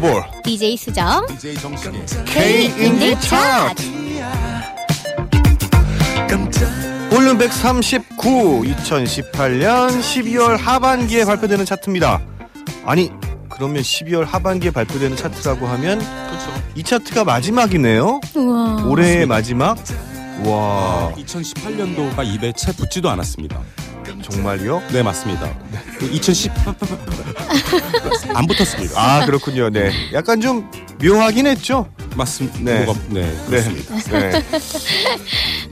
DJ 미러볼 DJ 수정. DJ 정식의 K in the chart. 볼륨 139 2018년 12월 하반기에 발표되는 차트입니다. 아니 그러면 12월 하반기에 발표되는 차트라고 하면 그렇죠. 이 차트가 마지막이네요? 우와. 올해의 마지막? 와. 2018년도가 입에 채 붙지도 않았습니다. 정말요? 네 맞습니다. 그 2010... 안 붙었습니다. 아 그렇군요 네 약간 좀 묘하긴 했죠 맞습니다. 네. 뭐가, 네 네. 그렇습니다. 네.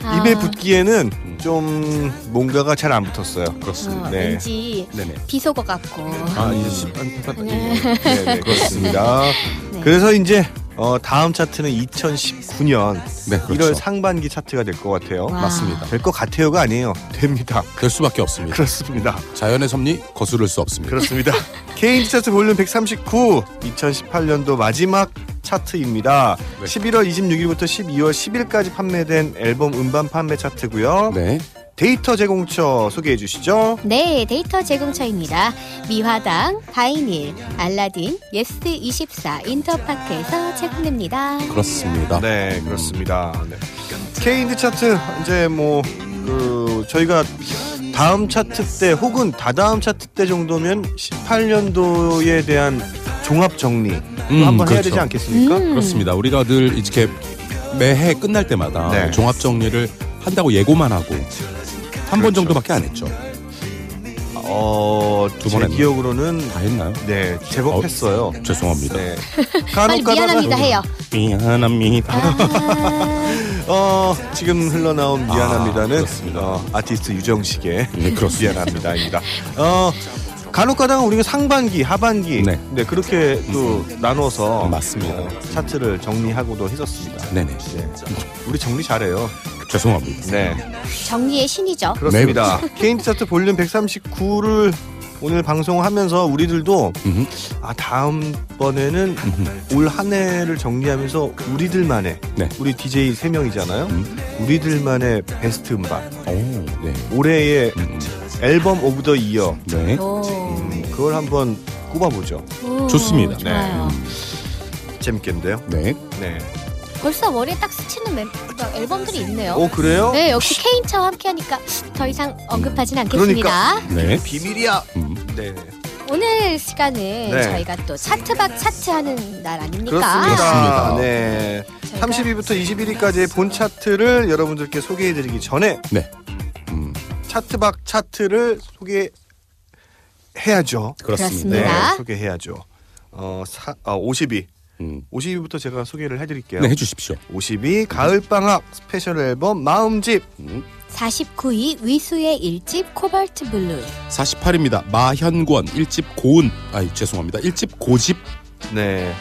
아. 입에 붙기에는 좀 뭔가가 잘 안 붙었어요 그렇습니다. 어, 네. 왠지 네네. 비속어 같고 아 이제 10... 네. 네, 네, 그렇습니다. 그래서 이제 어, 다음 차트는 2019년 네 1월 그렇죠. 상반기 차트가 될 것 같아요. 와. 맞습니다. 될 것 같아요가 아니에요. 됩니다. 될 수밖에 없습니다. 그렇습니다. 자연의 섭리 거스를 수 없습니다. 그렇습니다. 케인지 차트 볼륨 139 2018년도 마지막 차트입니다. 네. 11월 26일부터 12월 10일까지 판매된 앨범 음반 판매 차트고요. 네. 데이터 제공처 소개해 주시죠. 네, 데이터 제공처입니다. 미화당, 바이닐, 알라딘, 예스24, 인터파크에서 제공됩니다. 그렇습니다. 네, 그렇습니다. 네. K인디 차트 이제 뭐 그 저희가 다음 차트 때 혹은 다다음 차트 때 정도면 18년도에 대한 종합 정리 음, 한번 해야 그렇죠. 되지 않겠습니까? 음. 그렇습니다. 우리가 늘 이렇게 매해 끝날 때마다 네. 종합 정리를 한다고 예고만 하고 한번 그렇죠. 정도밖에 안 했죠. 어, 두 번 제 했나? 기억으로는 다 했나요? 네 제법 어, 했어요. 죄송합니다. 네. 빨리 미안합니다 해요. 미안합니다. 아, 어 지금 흘러나온 미안합니다는 아, 그렇습니다. 어, 아티스트 유정식의 네, 그렇습니다. 미안합니다입니다. 어 간혹가다가 우리가 상반기, 하반기 네. 네, 그렇게 또 나눠서 맞습니다. 어, 차트를 정리하고도 했었습니다. 네네. 네. 우리 정리 잘해요. 죄송합니다. 네 정리의 신이죠. 그렇습니다. 케인트 차트 볼륨 139를 오늘 방송하면서 우리들도 음흠, 아 다음 번에는 음흠. 올한 해를 정리하면서 우리들만의 네. 우리 DJ 세 명이잖아요. 음. 우리들만의 베스트 음반 오, 네. 올해의 음, album of the year 네. 오, 음, 그걸 한번 꼽아보죠. 오, 좋습니다. 좋아요. 재밌겠는데요? 네. 네. 벌써 머리에 딱 스치는 멤, 앨범들이 있네요. 오 그래요? 네, 역시 K인차와 함께하니까 더 이상 언급하진 않겠습니다. 네. 비밀이야. 음, 네. 오늘 시간은 네. 저희가 또 차트 밖 차트하는 날 아닙니까? 그렇습니다. 네. 저희가 30위부터 21위까지의 본 차트를 여러분들께 소개해드리기 전에 네. 음, 차트 밖 차트를 소개해야죠. 그렇습니다. 네, 그렇습니다. 소개해야죠. 어, 사, 아, 50위. 음, 50위부터 제가 소개를 해드릴게요. 네, 해주십시오. 50위 가을방학 스페셜 앨범 마음집 음, 49위 위수의 일집 Cobalt Blue. 48위입니다. 마현권 1집 고은. 아, 죄송합니다. 1집 고집. 네.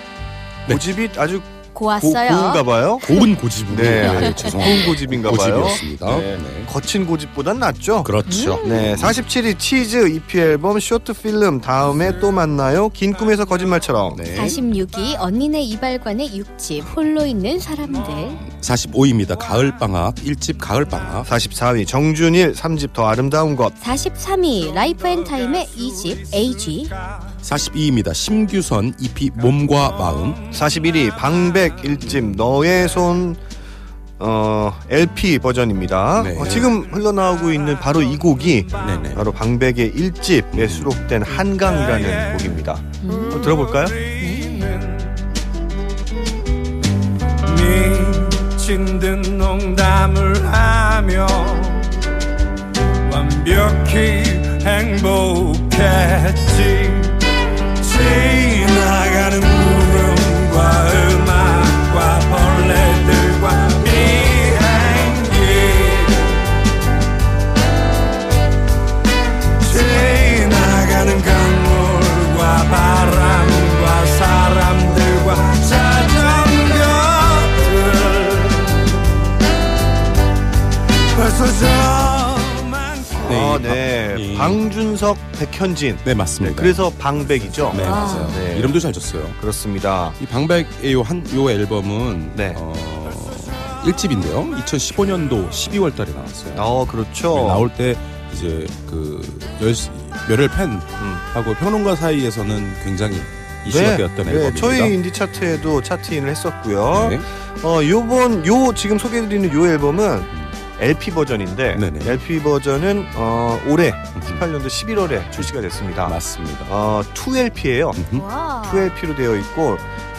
네. 고집이 아주 고, 고왔어요. 고운가 봐요. 고은 고집으로. 네. 네, 고운. 고집인가 봐요. 고집이었습니다. 네. 네. 거친 고집보단 낫죠. 그렇죠. 네, 47위 치즈 EP 앨범 Short Film 다음에 또 만나요. 긴 꿈에서 거짓말처럼. 네. 46위 언니네 이발관의 6집 홀로 있는 사람들. 45위입니다. 가을 방학 1집 가을 방학. 44위 정준일 3집 더 아름다운 것. 43위 Life and Time의 2집 Age. 42위입니다. 심규선 EP 몸과 마음. 41위 방백 1집 너의 손 어, LP 버전입니다. 네. 어, 지금 흘러나오고 있는 바로 이 곡이 네네. 바로 방백의 1집에 수록된 한강이라는 곡입니다. 한번 들어볼까요? 미친 듯 농담을 하며 완벽히 행복했지 지나가는 구름과 음 어, 네, 네. 이- 방준석, 백현진. 네 맞습니다. 그래서 방백이죠. 네 아. 맞아요. 네. 이름도 잘 졌어요. 그렇습니다. 이 방백의 요 한 요 앨범은 네. 어, 1집인데요. 2015년도 12월 달에 나왔어요. 어, 그렇죠. 네, 나올 때 이제 그 열, 열혈 음. 팬하고 평론가 사이에서는 굉장히 이슈가 되었던 앨범입니다. 저희 인디 차트에도 차트인을 했었고요. 네. 어, 요번 요 지금 소개해드리는 요 앨범은 LP 버전인데 네네. LP 버전은 어, 올해 18년도 11월에 출시가 됐습니다. 맞습니다. 어, 2LP예요. 음흠. 와. 2LP로 되어 있고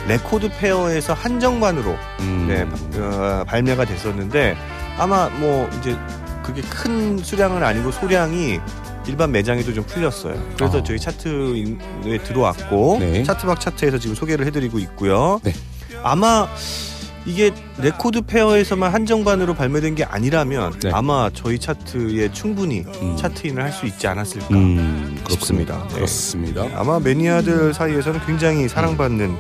record fair에서 한정판으로 음. 네, 어, 발매가 됐었는데 아마 뭐 이제 그게 큰 수량은 아니고 소량이 일반 매장에도 좀 풀렸어요. 그래서 아. 저희 차트에 들어왔고 네. 차트 밖 차트에서 지금 소개를 해드리고 있고요. 네. 아마 이게 record fair에서만 한정판으로 발매된 게 아니라면 네. 아마 저희 차트에 충분히 음. 차트인을 할 수 있지 않았을까. 음, 싶습니다. 그렇습니다. 네. 그렇습니다. 아마 매니아들 사이에서는 굉장히 사랑받는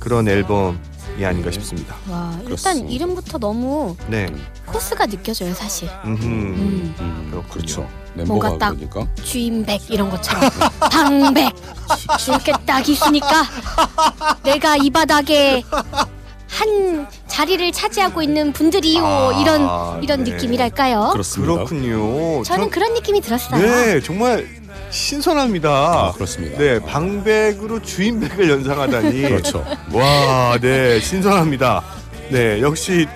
그런 앨범이 아닌가 싶습니다. 와, 일단 그렇습니다. 이름부터 너무 네. 코스가 느껴져요, 사실. 음흠. 음. 음, 그렇군요. 그렇죠. 뭔가 멤버가 딱- 그러니까 주인백 이런 것처럼 방백 이렇게 딱 있으니까 내가 이 바닥에 한 자리를 차지하고 있는 분들이요 아, 이런 이런 네. 느낌이랄까요? 그렇습니다. 그렇군요. 저는 저- 그런 느낌이 들었어요. 네, 정말 신선합니다. 아, 그렇습니다. 네, 방백으로 주인백을 연상하다니. 그렇죠. 와, 네, 신선합니다. 네, 역시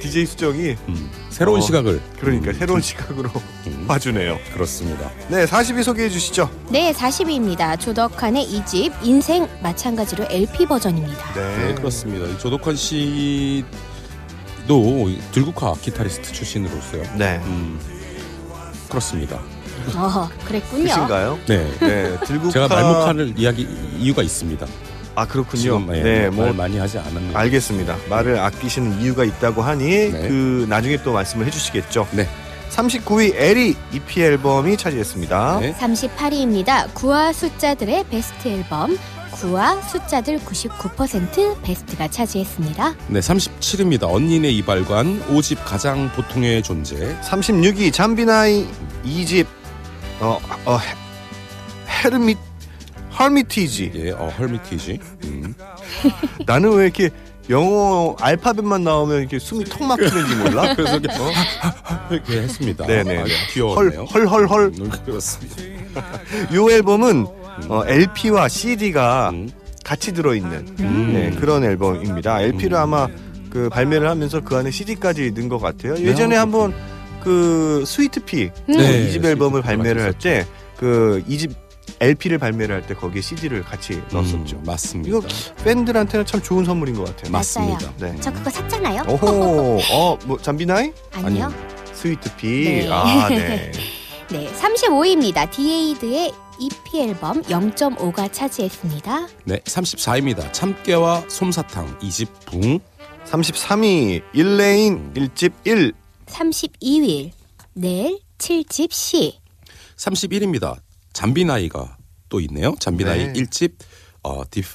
DJ 수정이 음, 새로운 어, 시각을 그러니까 음, 새로운 시각으로 음, 봐주네요. 그렇습니다. 네, 40위 소개해 주시죠. 네, 40위입니다. 조덕환의 이 집 인생 마찬가지로 LP 버전입니다. 네, 그렇습니다. 이 조덕환 씨도 들국화 기타리스트 출신으로서요. 네. 음, 그렇습니다. 어, 그랬군요. 끝인가요? 네. 네, 들국화. 제가 말목하는 이야기 이유가 있습니다. 아, 그렇군요. 지금 예, 네, 뭐말 많이 하지 않았는데. 알겠습니다. 말을 아끼시는 이유가 있다고 하니 네. 그 나중에 또 말씀을 해주시겠죠. 네. 39위 에리 EP 앨범이 차지했습니다. 네. 38위입니다. 구와 숫자들의 베스트 앨범 구와 숫자들 99% 베스트가 차지했습니다. 네, 37입니다. 언니네 이발관 5집 가장 보통의 존재. 36위 잠비나이 2집 어, 어 헤- 헤르미 헐미티지. 예, 어, 헐미티지. 음. 나는 왜 이렇게 영어 알파벳만 나오면 이렇게 숨이 턱 막히는지 몰라? 그래서 이렇게, 이렇게 했습니다. 네네. 아, 귀여웠네요. 헐헐헐헐. 음, 그렇습니다. 요 앨범은 어, LP와 CD가 음. 같이 들어있는 음. 네, 그런 앨범입니다. LP를 음. 아마 그 발매를 하면서 그 안에 CD까지 넣은 것 같아요. 예전에 네, 한번 그 스위트피 네, 이집 앨범을 발매를 할 때 그 이집 LP를 발매를 할 때 거기에 CD를 같이 넣었었죠. 음, 맞습니다. 이거 팬들한테는 참 좋은 선물인 것 같아요. 맞습니다. 네. 저 그거 샀잖아요. 오호, 어, 뭐 잠비나이? 아니요. 스위트피. 네. 아, 네. 네, 35위입니다. 디에이드의 EP 앨범 0.5가 차지했습니다. 네, 34위입니다. 참깨와 솜사탕 2집 붕. 33위 일레인 1집 1. 32위 넬 7집 C. 31위입니다. 잠비나이가 또 있네요. 잠비나이 네. 1집 어, Diff,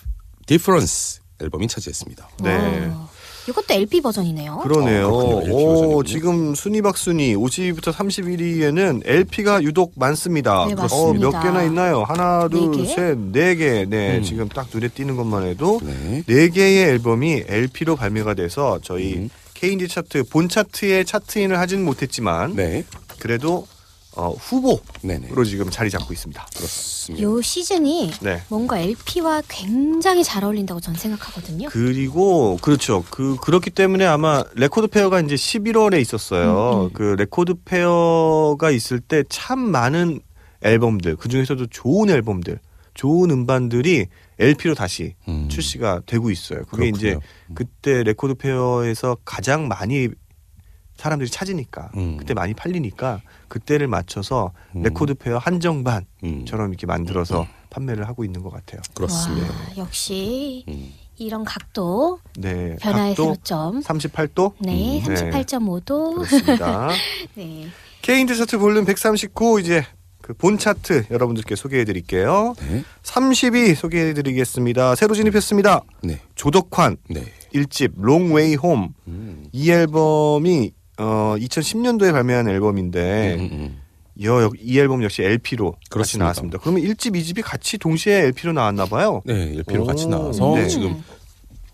Différance 앨범이 차지했습니다. 네. 와, 이것도 LP 버전이네요. 그러네요. 아. LP 오. 지금 순위 밖 순위 50위부터 31위에는 LP가 유독 많습니다. 네, 어, 맞습니다. 몇 개나 있나요? 하나, 둘, 네 개? 셋, 네 개. 네, 음. 지금 딱 눈에 띄는 것만 해도 네. 네 개의 앨범이 LP로 발매가 돼서 저희 음. K인디 차트 본 차트에 차트인을 하진 못했지만 네. 그래도 어, 후보로 네네. 지금 자리 잡고 있습니다. 그렇습니다. 요 시즌이 네. 뭔가 LP와 굉장히 잘 어울린다고 전 생각하거든요. 그리고 그렇죠. 그 그렇기 때문에 아마 record fair가 이제 11월에 있었어요. 음, 음. 그 record fair가 있을 때 참 많은 앨범들 그 중에서도 좋은 앨범들, 좋은 음반들이 LP로 다시 음. 출시가 되고 있어요. 그게 이제 그렇군요. 그때 record fair에서 가장 많이 사람들이 찾으니까 음. 그때 많이 팔리니까 그때를 맞춰서 음. record fair 한정반처럼 음. 이렇게 만들어서 판매를 하고 있는 것 같아요. 그렇습니다. 와, 역시 음. 이런 각도 네, 변화의 각도 세로점. 38도 네, 음, 38.5도. 그렇습니다. 네. K인디 차트 볼륨 139 이제 그 본 차트 여러분들께 소개해 드릴게요. 네. 30위 소개해 드리겠습니다. 새로 진입했습니다. 네. 조덕환 네. 1집 Long Way Home. 음. 이 앨범이 어 2010년도에 발매한 앨범인데 음, 음. 여, 이 앨범 역시 LP로 같이 그렇습니다. 나왔습니다. 그러면 1집, 2집이 같이 동시에 LP로 나왔나 봐요. 네, LP로 오, 같이 나와서 네. 지금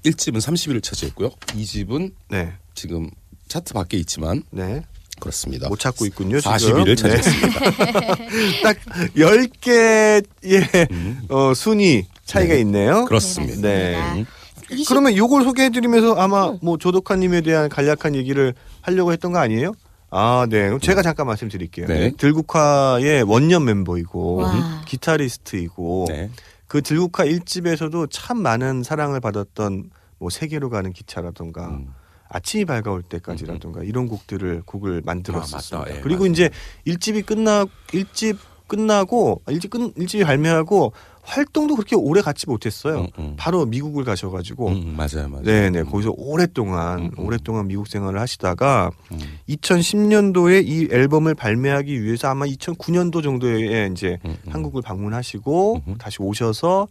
1집은 30위를 차지했고요. 2집은 네. 지금 차트 밖에 있지만 네. 그렇습니다. 못 찾고 있군요. 지금. 40위를 네. 차지했습니다. 딱 10개의 음. 어, 순위 차이가 네. 있네요. 그렇습니다. 네. 맞습니다. 20 그러면 요걸 소개해드리면서 아마 뭐 조덕환님에 대한 간략한 얘기를 하려고 했던 거 아니에요? 아, 네. 그럼 제가 잠깐 말씀드릴게요. 네. 들국화의 원년 멤버이고 와. 기타리스트이고 네. 그 들국화 1집에서도 참 많은 사랑을 받았던 뭐 세계로 가는 기차라던가 음. 아침이 밝아올 때까지라던가 이런 곡들을 곡을 만들었었습니다. 아. 예, 그리고 맞아요. 이제 1집이 끝나 1집 끝나고 아, 1집 끝 1집이 발매하고 활동도 그렇게 오래 갖지 못했어요. 음, 음. 바로 미국을 가셔가지고 음, 맞아요, 맞아요. 네네 음. 거기서 오랫동안 음, 음. 오랫동안 미국 생활을 하시다가 음. 2010년도에 이 앨범을 발매하기 위해서 아마 2009년도 정도에 이제 음, 음. 한국을 방문하시고. 다시 오셔서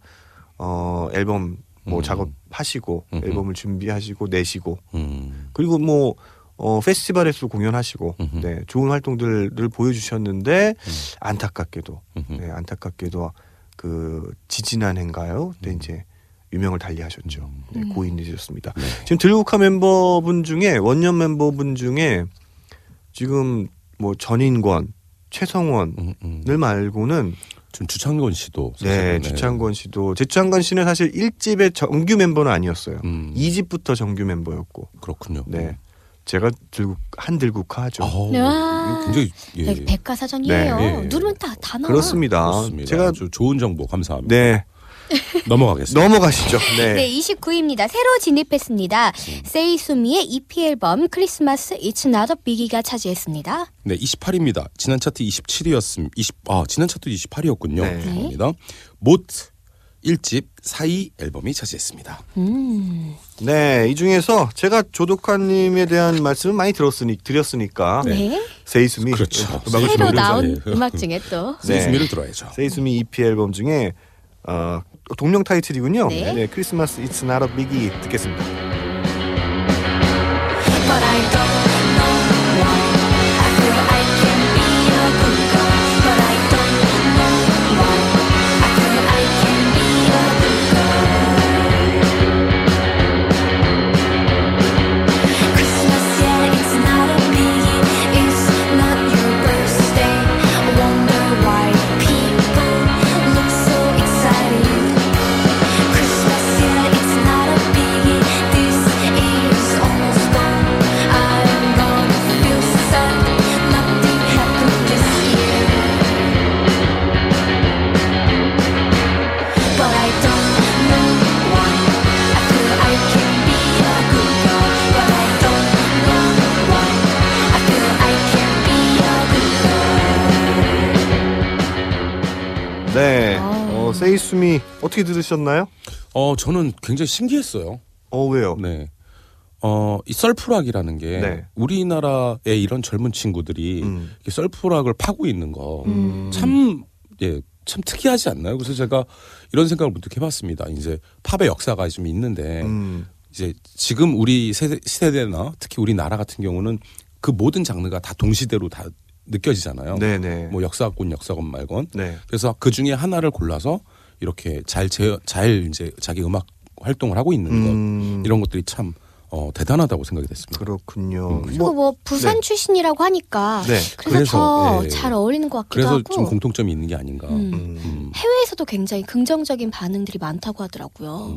어 앨범 뭐 음. 작업하시고. 앨범을 준비하시고 내시고 음. 그리고 뭐 어, 페스티벌에서 공연하시고. 네, 좋은 활동들을 보여주셨는데 음. 안타깝게도. 네, 안타깝게도 그 지지난 해인가요? 네, 이제 유명을 달리하셨죠. 네, 음. 고인이 되셨습니다. 네. 지금 들국화 멤버분 중에 원년 멤버분 중에 지금 뭐 전인권, 최성원을 음, 음. 말고는 좀 주창권 씨도 네, 사실은, 주창권 씨도 주창권 씨는 사실 1집의 정규 멤버는 아니었어요. 음. 2집부터 정규 멤버였고. 그렇군요. 네. 제가 들국 한 들국화죠. 아우, 와. 이거 굉장히 예. 네, 백과사전이에요. 네, 예. 누르면 다, 다 나와. 그렇습니다. 좋습니다. 제가 아주 좋은 정보 감사합니다. 네 넘어가겠습니다. 넘어가시죠. 네. 네, 29위입니다. 새로 진입했습니다. 세이수미의 EP 앨범 크리스마스 It's Not a Biggie가 차지했습니다. 네, 28입니다. 지난 차트 27이었음. 20, 아, 지난 차트 28이었군요. 네. 죄송합니다. 모트 1집 4위 앨범이 차지했습니다. 음. 네, 이 중에서 제가 조독환님에 대한 말씀을 많이 들었으니 드렸으니까 네. 세이스미 그렇죠. 음악을 새로 나온 예. 음악 중에 또. 네. 세이수미를 들어야죠. 세이스미 EP 앨범 중에 어, 동명 타이틀이군요. 네. 크리스마스 It's Not a Biggie 듣겠습니다. 어떻게 들으셨나요? 어, 저는 굉장히 신기했어요. 어 왜요? 네. 어, 이 썰프락이라는 게 네. 우리나라의 이런 젊은 친구들이 음. 썰프락을 파고 있는 거 음. 참, 예, 참 특이하지 않나요? 그래서 제가 이런 생각을 문득 해봤습니다. 이제 팝의 역사가 좀 있는데 음, 이제 지금 우리 세대, 시대나 특히 우리나라 같은 경우는 그 모든 장르가 다 동시대로 다 느껴지잖아요. 네네. 뭐 역사건 역사건 말건. 네. 그래서 그 중에 하나를 골라서 이렇게 잘, 제, 잘 이제 자기 음악 활동을 하고 있는 것 음, 이런 것들이 참 어, 대단하다고 생각이 됐습니다. 그렇군요. 그리고 뭐 부산 네. 출신이라고 하니까 네. 그래서, 그래서, 더 예. 잘 어울리는 것 같기도 그래서 하고 좀 공통점이 있는 게 아닌가. 음. 음, 음. 해외에서도 굉장히 긍정적인 반응들이 많다고 하더라고요.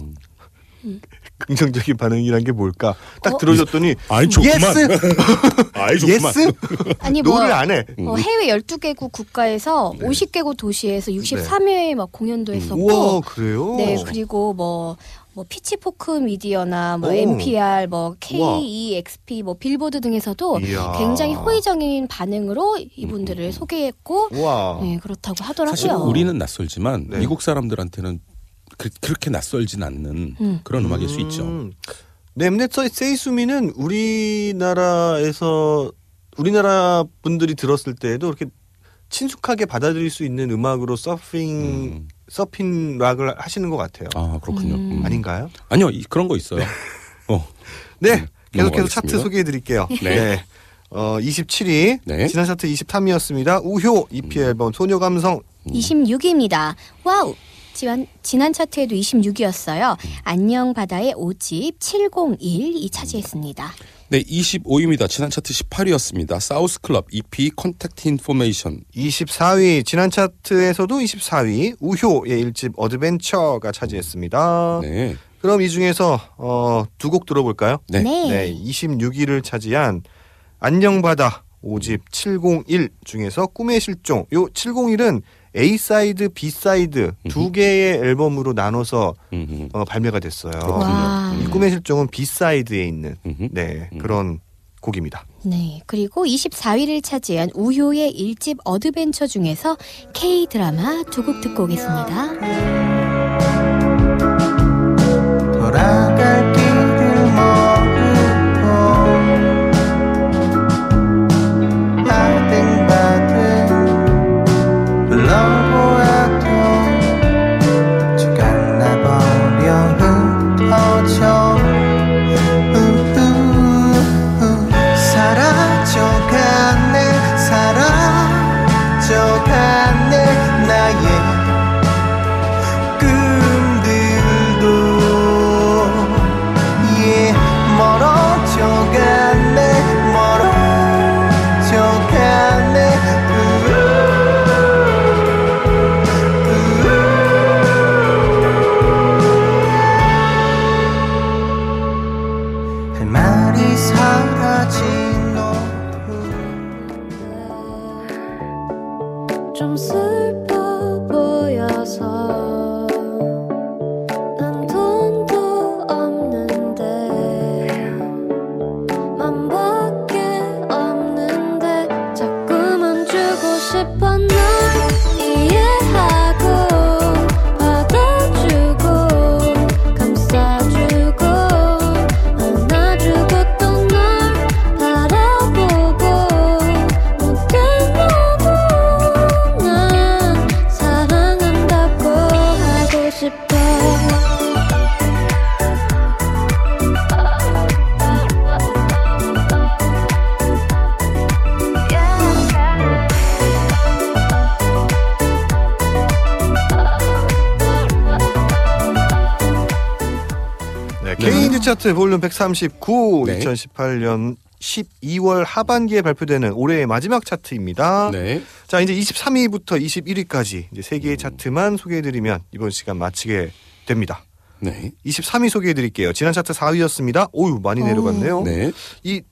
음. 긍정적인 반응이란 게 뭘까? 딱 어? 들어줬더니 아이 좋구만. yes, 아이 좋구만. yes, 아니 뭐 no를 안 해. 어, 해외 12개국 국가에서 네. 50개국 도시에서 63회 막 공연도 했었고 우와 그래요? 네 그리고 뭐뭐 Pitchfork Media나 뭐 오. NPR 뭐. KEXP 뭐 빌보드 등에서도 이야. 굉장히 호의적인 반응으로 이분들을 음. 소개했고 우와. 네 그렇다고 하더라고요. 사실 우리는 낯설지만 네. 미국 사람들한테는 그, 렇게 낯설진 않는 음. 그런 음악일 수 있죠. 음. 네, 저 세이수미는 우리나라에서 우리나라 분들이 들었을 때에도 이렇게 친숙하게 받아들일 수 있는 음악으로 서핑 음. 서핑 락을 하시는 것 같아요. 아 그렇군요. 음. 음. 아닌가요? 아니요 이- 그런 거 있어요. 어. 네, 음, 계속해서. 차트 소개해 드릴게요. 네. 어, 27위. 네. 지난 차트 23위였습니다. 우효 EP 앨범 소녀 감성. 26위입니다. 와우. 지난, 지난 차트에도 26위였어요. 안녕 바다의 5집 701이 차지했습니다. 네, 25위입니다. 지난 차트 18위였습니다. South Club EP Contact Information. 24위 지난 차트에서도 24위 우효의 일집 Adventure가 차지했습니다. 네. 그럼 이 중에서 어, 두 곡 들어볼까요? 네. 네. 네, 26위를 차지한 안녕 바다 5집 701 중에서 꿈의 실종. 요 701은 A side, B side 두 개의 앨범으로 나눠서. 어, 발매가 됐어요. 와. 이 꿈의 실종은 B side에 있는. 네 음. 그런 곡입니다. 네. 그리고 24위를 차지한 우효의 일집 Adventure 중에서 K 드라마 두 곡 듣고 오겠습니다. 돌아갈 사 차트 볼륨 139 네. 2018년 12월 하반기에 발표되는 올해의 마지막 차트입니다. 네. 자 이제 23위부터 21위까지 이제 세 개의 차트만 소개해 드리면 이번 시간 마치게 됩니다. 네. 23위 소개해 드릴게요. 지난 차트 4위였습니다. 오유 많이 내려갔네요. 네. 이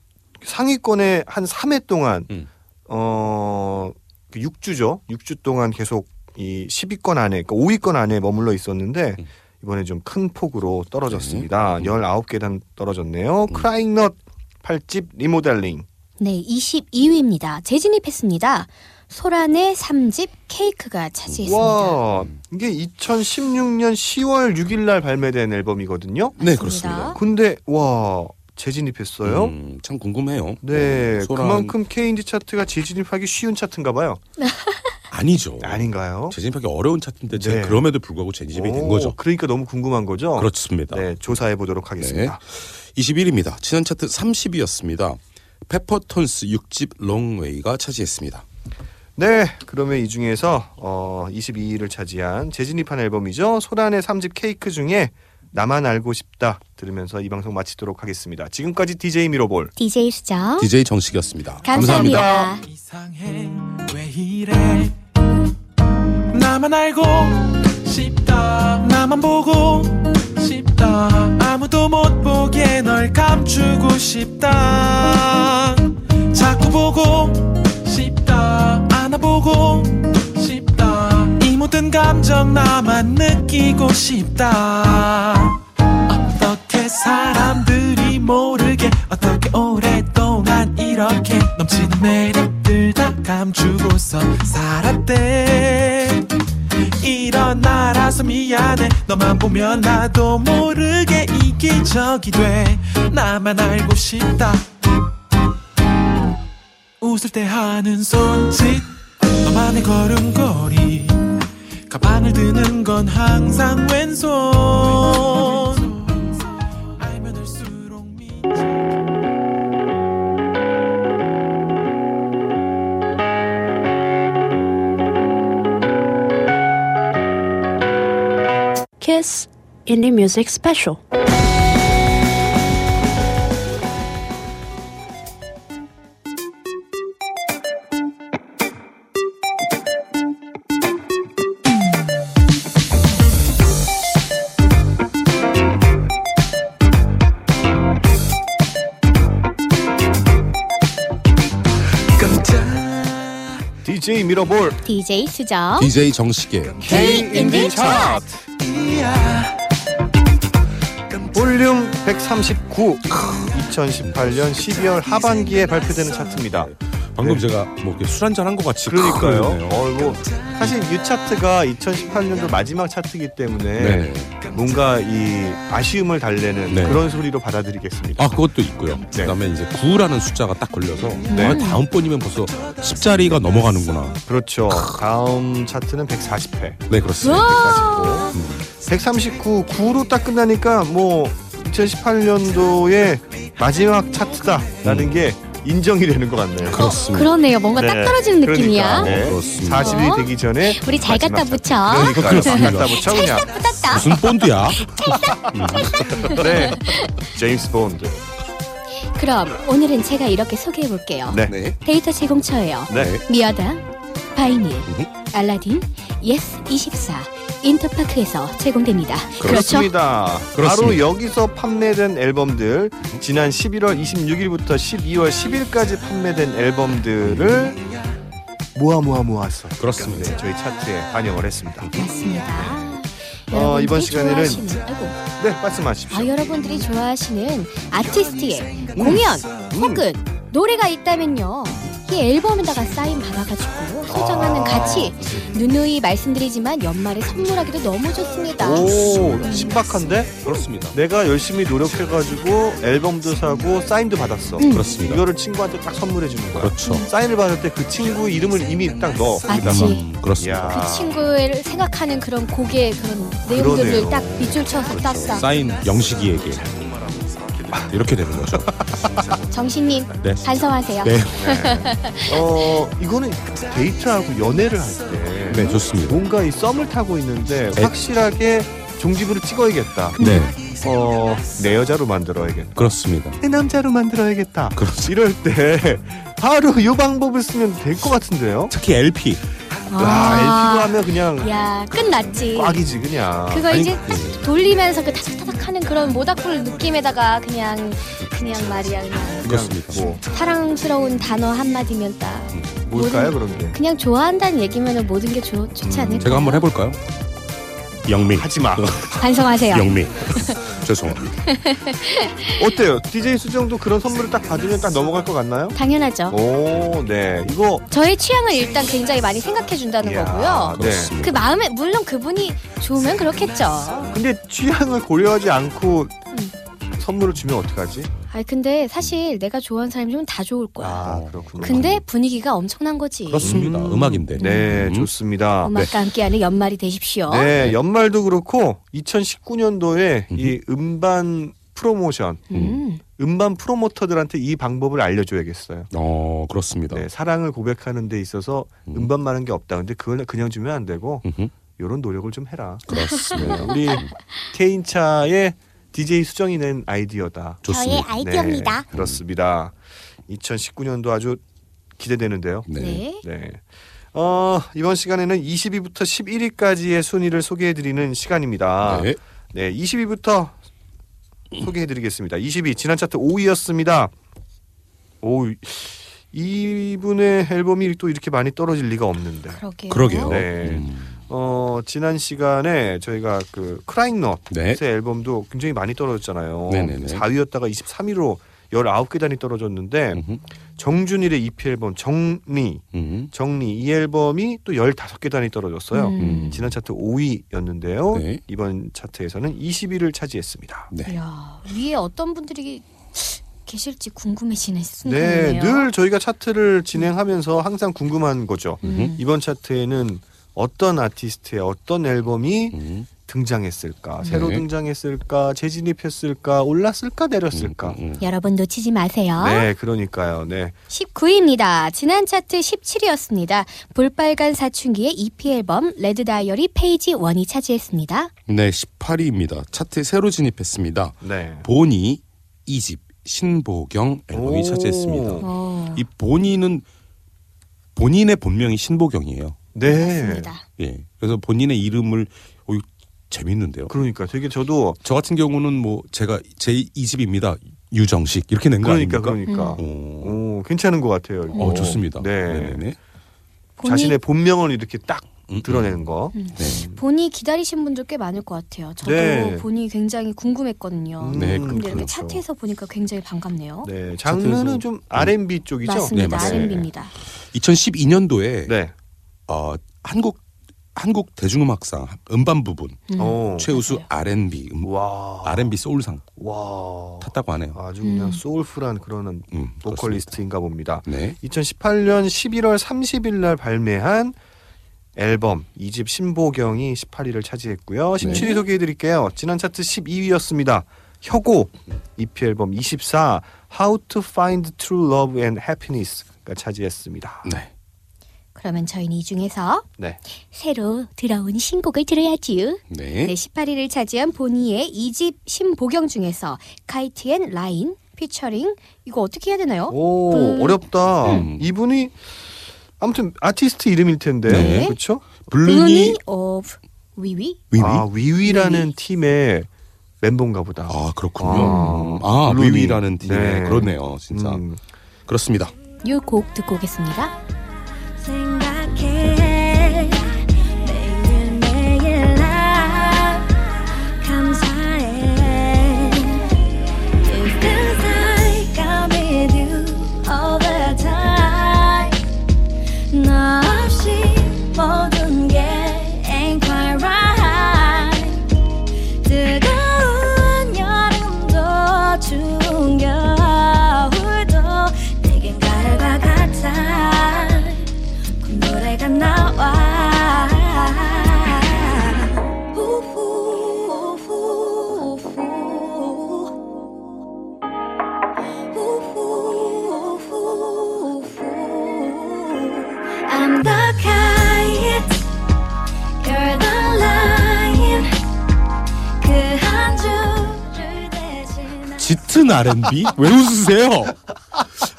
상위권에 한 3회 동안 음. 어 6주죠. 6주 동안 계속 이 10위권 안에, 그러니까 5위권 안에 머물러 있었는데 음. 이번에 좀 큰 폭으로 떨어졌습니다. 네. 19계단 떨어졌네요. 크라잉넛 8집 리모델링. 네, 22위입니다. 재진입했습니다. 소란의 3집 케이크가 차지했습니다. 와, 이게 2016년 10월 6일 날 발매된 앨범이거든요. 네, 맞습니다. 그렇습니다. 근데 와, 재진입했어요. 음, 참 궁금해요. 네, 소란- 그만큼 K인디 차트가 재진입하기 쉬운 차트인가 봐요. 아니죠. 아닌가요? 재진입하기 어려운 차트인데 네. 그럼에도 불구하고 재진입이 된 오, 거죠. 그러니까 너무 궁금한 거죠. 그렇습니다. 네, 조사해 보도록 하겠습니다. 21위입니다. 지난 차트 30위였습니다. 페퍼톤스 6집 롱웨이가 차지했습니다. 네, 그러면 이 중에서 어, 22위를 차지한 재진입한 앨범이죠. 소란의 3집 케이크 중에 나만 알고 싶다 들으면서 이 방송 마치도록 하겠습니다. 지금까지 DJ 미로볼. DJ 수정. DJ 정식이었습니다. 감사합니다. 이상해 왜 이래 나만 알고 싶다. 나만 보고 싶다. 아무도 못 보게 널 감추고 싶다. 자꾸 보고 싶다. 안아보고 싶다. 이 모든 감정 나만 느끼고 싶다. 어떻게 사람들이 모르게 어떻게 오랫동안 이렇게 넘치는 매력들 다 감추고서 살았대. 이런 나라서 미안해. 너만 보면 나도 모르게 이기적이 돼. 나만 알고 싶다. 웃을 때 하는 손짓. 너만의 걸음걸이. 가방을 드는 건 항상 왼손 KBS Indie Music Special. DJ 미러볼 DJ 수정 DJ 정식의 K 인디 차트 볼륨 139 2018년 12월 하반기에 발표되는 차트입니다. 방금 네. 제가 뭐 술 한잔 한 것 같이 그러니까요. 어, 뭐 사실 이 차트가 2018년도 마지막 차트이기 때문에 네. 뭔가 이 아쉬움을 달래는 네. 그런 소리로 받아들이겠습니다. 아 그것도 있고요. 그다음에 이제 9라는 숫자가 딱 걸려서 네. 아, 다음 번이면 벌써 10자리가 넘어가는구나. 그렇죠. 다음 차트는 140회. 네 그렇습니다. 와. 139, 9로 딱 끝나니까 뭐 2018년도의 마지막 차트다라는 음. 게 인정이 되는 것 같네요. 그렇습니다. 그러네요. 뭔가 딱 네. 떨어지는 느낌이야. 그러니까, 네. 그렇습니다. 40이 어? 되기 전에 우리 잘 갖다 마지막 붙여. 잘 그렇습니다. 갖다 붙여 그냥. 붙었다. 무슨 본드야? 네. 제임스 본드. 그럼 오늘은 제가 이렇게 소개해 볼게요. 네. 네. 데이터 제공처예요. 네. 미화당, 바이닐, 알라딘, 예스 24, 인터파크에서 제공됩니다. 그렇죠? 그렇습니다. 그렇습니다. 바로 여기서 판매된 앨범들 지난 11월 26일부터 12월 10일까지 판매된 앨범들을 모아 모아 모아서 그렇습니다. 네, 저희 차트에 반영을 했습니다. 맞습니다. 어, 이번 시간에는 좋아하시는, 아이고, 네, 말씀하십시오. 아, 여러분들이 좋아하시는 아티스트의 공연 음. 혹은 노래가 있다면요. 이 앨범에다가 사인 받아가지고 소장하는 아. 가치 누누이 말씀드리지만 연말에 선물하기도 너무 좋습니다. 오, 신박한데? 그렇습니다. 내가 열심히 노력해가지고 앨범도 사고 사인도 받았어. 음. 그렇습니다. 이거를 친구한테 딱 선물해 주는 거야. 그렇죠. 사인을 받을 때 그 친구 이름을 이미 딱 넣어. 맞지. 음, 그렇습니다. 이야. 그 친구를 생각하는 그런 곡의 그런 내용들을 그러네요. 딱 밑줄 쳐서 딱딱 사인 영식이에게 이렇게 되는 거죠. 정신님 네. 반성하세요. 네, 어, 이거는 데이트하고 연애를 할 때. 네 좋습니다. 뭔가 이 썸을 타고 있는데 확실하게 종지부를 찍어야겠다. 네, 어, 내 여자로 만들어야겠다. 그렇습니다. 내 남자로 만들어야겠다. 그렇죠. 이럴 때 바로 이 방법을 쓰면 될 것 같은데요. 특히 LP. 와, LP로 하면 그냥 아. 야 끝났지. 꽉이지 그냥. 그거 아니, 이제 예. 돌리면서 그 타닥타닥 하는 그런 모닥불 느낌에다가 그냥 그냥 말이야 그냥 그렇습니다. 뭐 사랑스러운 단어 한 마디면 딱 뭘까요 모든- 그런 게? 그냥 좋아한다는 얘기면 모든 게 좋, 좋지 않을까? 음, 제가 한번 해볼까요? 영미. 하지 마. 반성하세요. 영미. 죄송합니다. 어때요? DJ 수정도 그런 선물을 딱 받으면 딱 넘어갈 것 같나요? 당연하죠. 오, 네. 이거 저의 취향을 일단 굉장히 많이 생각해 준다는 이야, 거고요. 네. 그 마음에 물론 그분이 좋으면 그렇겠죠. 근데 취향을 고려하지 않고 음. 선물을 주면 어떡하지? 아니 근데 사실 내가 좋아하는 사람이면 다 좋을 거야. 아, 그렇군요. 근데 분위기가 엄청난 거지. 그렇습니다. 음. 음. 악인데 네, 음. 좋습니다. 음악과 함께하는 연말이 되십시오. 네, 연말도 그렇고 2019년도에 이 음반 프로모션, 음. 음반 프로모터들한테 이 방법을 알려줘야겠어요. 어 그렇습니다. 네, 사랑을 고백하는 데 있어서 음. 음반만 한 게 없다. 근데 그걸 그냥 주면 안 되고 음흠. 이런 노력을 좀 해라. 그렇습니다. 네, 우리 케인차의 DJ 수정이 낸 아이디어다. 좋습니다. 아이디어입니다. 네, 그렇습니다. 2019년도 아주 기대되는데요. 네. 네. 네. 어, 이번 시간에는 20위부터 11위까지의 순위를 소개해 드리는 시간입니다. 네. 네, 20위부터 소개해 드리겠습니다. 20위 지난 차트 5위였습니다. 오, 이분의 앨범이 또 이렇게 많이 떨어질 리가 없는데. 그러게요. 그러게요. 네. 음. 어, 지난 시간에 저희가 그 크라잉 넛의 네. 앨범도 굉장히 많이 떨어졌잖아요. 네네네. 4위였다가 23위로 19계단이 떨어졌는데 음흠. 정준일의 EP 앨범 정리 음. 정리 이 앨범이 또 15계단이 떨어졌어요. 음. 지난 차트 5위였는데요. 네. 이번 차트에서는 20위를 차지했습니다. 네. 이야, 위에 어떤 분들이 계실지 궁금해지는 네, 순간이네요. 늘 저희가 차트를 진행하면서 항상 궁금한 거죠. 음. 이번 차트에는 어떤 아티스트의 어떤 앨범이 음. 등장했을까? 새로 네. 등장했을까? 재진입했을까? 올랐을까? 내렸을까? 음, 음, 음. 여러분 놓치지 마세요. 네, 그러니까요. 네. 19위입니다. 지난 차트 17위였습니다. 볼빨간 사춘기의 EP 앨범 Red Diary Page 1이 차지했습니다. 네, 18위입니다. 차트에 새로 진입했습니다. 네. 보니 이집 신보경 앨범이 오. 차지했습니다. 어, 이 보니는 본인의 본명이 신보경이에요. 네. 맞습니다. 예. 그래서 본인의 이름을 어, 이거 재밌는데요. 그러니까 되게 저도 저 같은 경우는 뭐 제가 제 2집입니다. 유정식 이렇게 낸 거 그러니까 아닙니까? 그러니까 오. 오, 괜찮은 것 같아요. 이거. 어, 좋습니다. 네. 네네네. 본인- 자신의 본명을 이렇게 딱 음, 드러내는 거. 네. 본이 기다리신 분들 꽤 많을 것 같아요. 저도 네. 본이 굉장히 궁금했거든요. 음, 네, 근데 이렇게 그렇죠. 차트에서 보니까 굉장히 반갑네요. 네, 장르는 차트에서- 좀 R&B 쪽이죠. 맞습니다. 네, 맞습니다. R&B입니다. 2012년도에 네. 어, 한국 한국 대중음악상 음반 부분 음. 어. 최우수 맞아요. R&B 음, 와. R&B 소울상 와. 탔다고 하네요. 아주 그냥 음. 소울풀한 그런 음, 보컬리스트인가 봅니다. 네. 2018년 11월 30일 날 발매한 앨범 2집 신보경이 18위를 차지했고요. 17위 소개해 드릴게요. 지난 차트 12위였습니다. 혁오 EP 앨범 24 How to Find True Love and Happiness가 차지했습니다. 네. 그러면 저희는 이 중에서 네. 새로 들어온 신곡을 들어야지요. 네. 네, 18위를 차지한 보니의 2집 신보경 중에서 Kite and Line featuring 이거 어떻게 해야 되나요? 오, 음. 어렵다. 음. 이분이 아무튼 아티스트 이름일 텐데. 네. 그렇죠? 블루니 of 위위 위위. 아, 위위라는 팀의 멤버인가 보다. 아 그렇군요. 아, 아. 위위라는 팀. 네. 그렇네요. 진짜. 음. 그렇습니다. 이 곡 듣고 오겠습니다. R&B? 왜 웃으세요?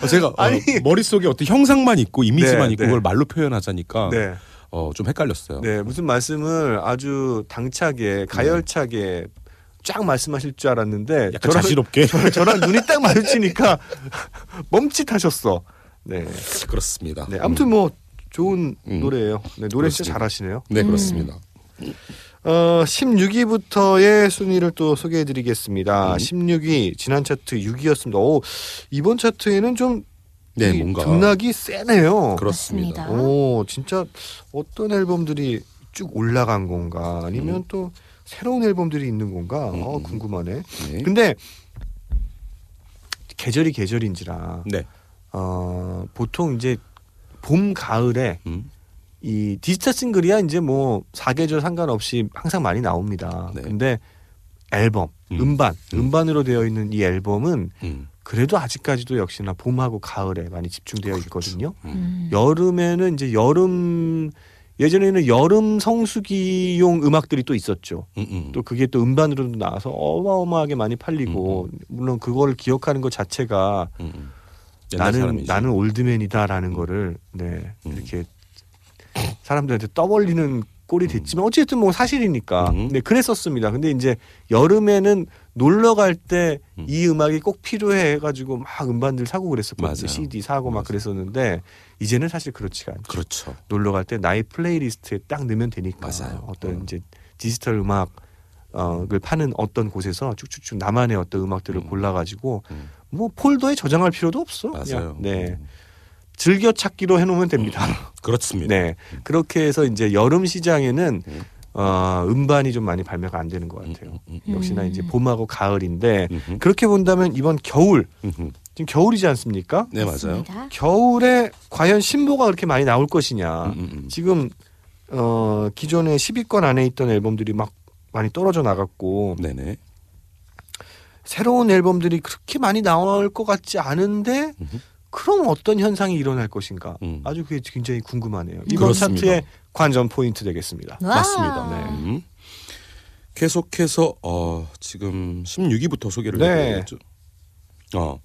어, 제가 어, 아니. 머릿속에 어떤 형상만 있고 이미지만 네, 있고 네. 그걸 말로 표현하자니까 네. 어, 좀 헷갈렸어요. 네, 무슨 말씀을 아주 당차게 가열차게 쫙 말씀하실 줄 알았는데 약간 자신없게 저랑, 저랑 눈이 딱 마주치니까 멈칫하셨어. 네. 그렇습니다. 네, 아무튼 뭐 좋은 음. 노래예요. 네, 노래 진짜 그렇습니다. 잘하시네요. 네 그렇습니다. 어, 16위부터의 순위를 또 소개해 드리겠습니다. 음. 16위 지난 차트 6위였습니다. 오, 이번 차트에는 좀네이 뭔가 등락이 세네요. 그렇습니다. 맞습니다. 오, 진짜 어떤 앨범들이 쭉 올라간 건가 아니면 또 새로운 앨범들이 있는 건가? 음, 어, 음. 궁금하네. 네. 근데 계절이 계절인지라 네. 어, 보통 이제 봄 가을에 음. 이 디지털 싱글이야 이제 뭐 사계절 상관없이 항상 많이 나옵니다. 네. 근데 앨범, 음. 음. 반 음. 음반으로 되어 있는 이 앨범은 음. 그래도 아직까지도 역시나 봄하고 가을에 많이 집중되어 있거든요. 음. 여름에는 이제 여름 예전에는 여름 성수기용 음악들이 또 있었죠. 음, 음. 또 그게 또 음반으로도 나와서 어마어마하게 많이 팔리고 물론 그걸 기억하는 것 자체가 음, 음. 옛날 나는 사람이지. 나는 올드맨이다라는 거를 네 음. 이렇게 사람들한테 떠벌리는 꼴이 됐지만 어쨌든 뭐 사실이니까 음. 네 그랬었습니다. 근데 이제 여름에는 놀러 갈때 음. 이 음악이 꼭 필요해 해가지고 막 음반들 사고 그랬었거든요. 맞아요. CD 사고 막 맞아요. 그랬었는데 이제는 사실 그렇지가 않죠. 그렇죠. 놀러 갈 때 나의 playlist에 딱 넣으면 되니까 맞아요. 어떤 음. 이제 디지털 음악 어을 파는 어떤 곳에서 쭉쭉쭉 나만의 어떤 음악들을 음. 골라가지고 음. 뭐 폴더에 저장할 필요도 없어. 맞아요. 그냥, 네 음. 즐겨 찾기로 해놓으면 됩니다. 그렇습니다. 네 그렇게 해서 이제 여름 시장에는 음. 어, 음반이 좀 많이 발매가 안 되는 것 같아요. 음, 역시나 음. 이제 봄하고 가을인데 음. 그렇게 본다면 이번 겨울 음, 음. 지금 겨울이지 않습니까? 네 맞아요. 겨울에 과연 신보가 그렇게 많이 나올 것이냐? 음, 음, 음. 지금 어 기존에 10위권 안에 있던 앨범들이 막 많이 떨어져 나갔고 네네. 새로운 앨범들이 그렇게 많이 나올 것 같지 않은데. 그럼 어떤 현상이 일어날 것인가? 음. 아주 그게 굉장히 궁금하네요. 이번 그렇습니다. 차트의 관전 포인트 되겠습니다. 와. 맞습니다. 네. 음. 계속해서 어, 지금 16위부터 소개를 네. 해드려야죠. 어,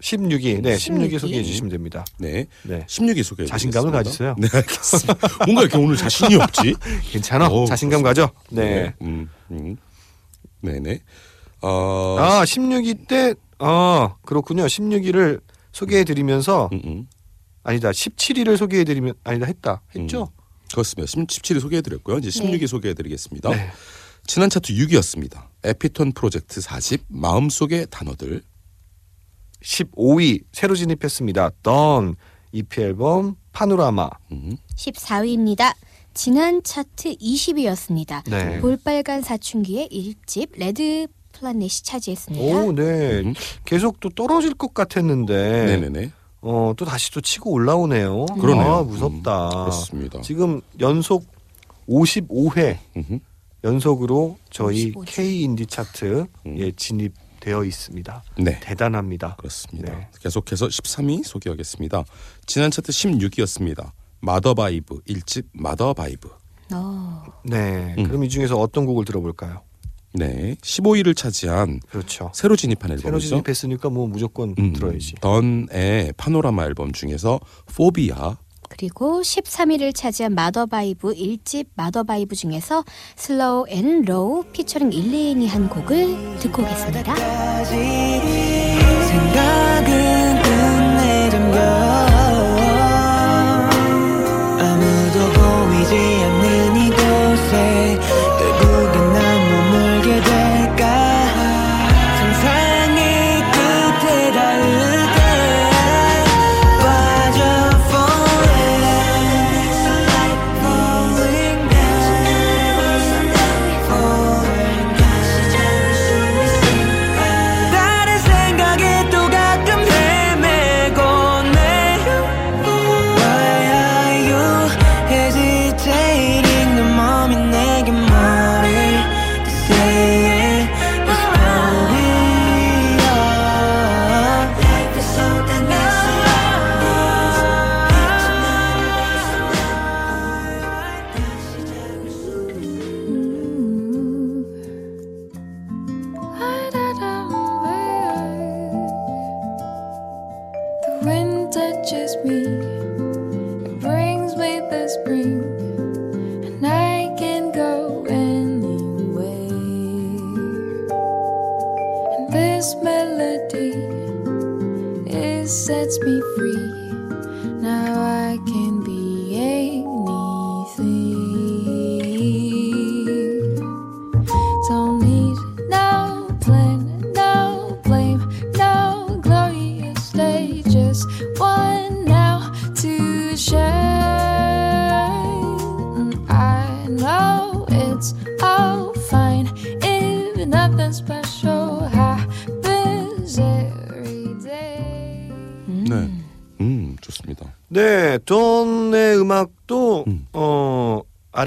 16위, 네, 16위 16위. 소개해 주시면 됩니다. 네. 네, 16위 소개. 자신감을 가지세요. 네, 알겠습니다. 뭔가 이렇게 오늘 자신이 없지? 괜찮아. 오, 자신감 가져. 네. 음, 음. 네네. 어, 아, 16위 때, 아, 그렇군요. 16위를 소개해 드리면서 음, 음. 아니다 17위를 소개해드리면 아니다 했다 했죠. 음, 그렇습니다. 17위 소개해드렸고요. 이제 16위 네. 소개해드리겠습니다. 네. 지난 차트 6위였습니다. 에피톤 프로젝트 40 마음속의 단어들 15위 새로 진입했습니다. 던 EP 앨범 파노라마. 음, 14위입니다. 지난 차트 20위였습니다. 네. 볼빨간 사춘기의 1집 레드 Planet이 차지했습니다. 오, 네. 음. 계속 또 떨어질 것 같았는데 네네네 어, 또 다시 또 치고 올라오네요. 그러네요. 아, 무섭다. 음, 그렇습니다. 지금 연속 55회 음흠. 연속으로 저희 55 주. K 인디 차트에 음. 진입되어 있습니다. 네 대단합니다. 그렇습니다. 네. 계속해서 13위 소개하겠습니다. 지난 차트 16위였습니다. 마더바이브 1집 마더바이브 어, 네. 음. 그럼 이 중에서 어떤 곡을 들어볼까요? 네 15위를 차지한 그렇죠. 새로 진입한 새로 앨범이죠. 진입했으니까 뭐 무조건 음, 들어야지. 던의 파노라마 앨범 중에서 Phobia 그리고 13위를 차지한 마더바이브 1집 마더바이브 중에서 Slow and Low featuring 일레인이 한 곡을 듣고 오겠습니다.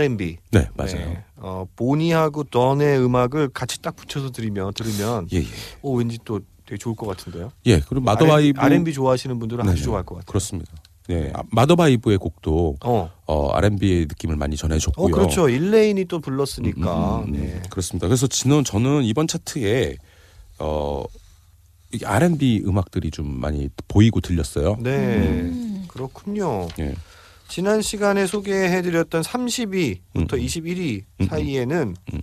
R&B. 네 맞아요. 네. 어 보니하고 돈의 음악을 같이 딱 붙여서 들으면 들으면 예 예. 오 왠지 또 되게 좋을 것 같은데요. 예 그리고 마더바이브 R&B 좋아하시는 분들은 아주 네네. 좋아할 것 같아요. 그렇습니다. 예 아, 마더바이브의 곡도 어, 어, R&B의 느낌을 많이 전해줬고요. 어 그렇죠. 일레인이 또 불렀으니까. 음, 음, 음, 네. 그렇습니다. 그래서 저는 저는 이번 차트에 어 R&B 음악들이 좀 많이 보이고 들렸어요. 네, 그렇군요. 예. 지난 시간에 소개해드렸던 30위부터 음. 21위 음. 사이에는 음.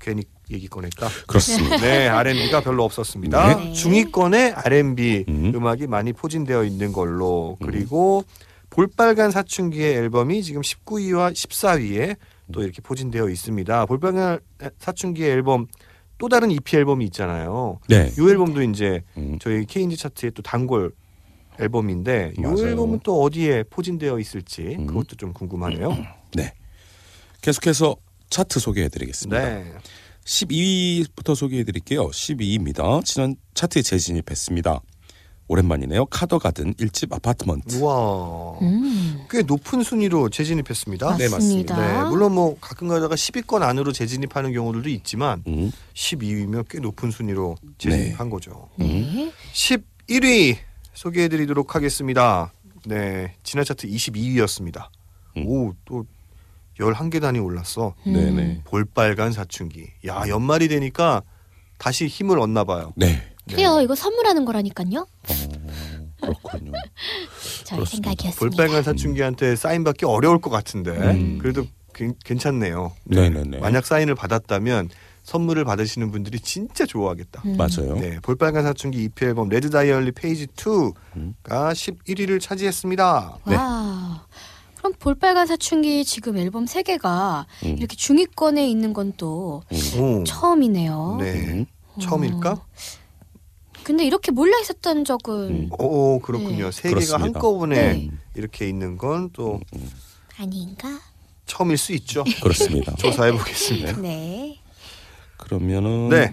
괜히 얘기 꺼냈다. 그렇습니다. 네, R&B가 별로 없었습니다. 네. 중위권에 R&B 음. 음. 악이 많이 포진되어 있는 걸로 그리고 볼빨간 사춘기의 앨범이 지금 19위와 14위에 또 이렇게 포진되어 있습니다. 볼빨간 사춘기의 앨범 또 다른 EP 앨범이 있잖아요. 네. 이 앨범도 이제 음. 저희 K인지 차트의 또 단골 앨범인데 이 맞아요. 앨범은 또 어디에 포진되어 있을지 음. 그것도 좀 궁금하네요. 네. 계속해서 차트 소개해드리겠습니다. 네. 12위부터 소개해드릴게요. 12위입니다. 지난 차트에 재진입했습니다. 오랜만이네요. 카더가든 1집 아파트먼트. 우와. 음, 꽤 높은 순위로 재진입했습니다. 네, 맞습니다. 네, 물론 뭐 가끔 가다가 10위권 안으로 재진입하는 경우들도 있지만 음. 12위면 꽤 높은 순위로 재진입한 거죠. 네. 11위 소개해드리도록 하겠습니다. 네, 지난 차트 22위였습니다. 음. 오, 또 11계단이 올랐어. 네네. 볼빨간 사춘기. 야, 연말이 되니까 다시 힘을 얻나 봐요. 네. 그래요. 이거 선물하는 거라니까요. 그렇군요. 저희 그렇습니다. 생각이었습니다. 볼빨간 사춘기한테 사인 받기 어려울 것 같은데 음. 그래도 괜- 괜찮네요. 네네네. 만약 사인을 받았다면 선물을 받으시는 분들이 진짜 좋아하겠다. 음. 맞아요. 네, 볼빨간 사춘기 EP 앨범 Red Diary Page 2가 음. 11위를 차지했습니다. 네. 와. 그럼 볼빨간 사춘기 지금 앨범 3개가 음. 이렇게 중위권에 있는 건또 오, 처음이네요. 네, 음. 처음일까? 어. 근데 이렇게 몰려 있었던 적은 음. 오, 그렇군요. 네. 세 개가. 한꺼번에 네. 이렇게 있는 건 또 아닌가? 처음일 수 있죠. 그렇습니다. 조사해 보겠습니다. 네. 그러면은 네.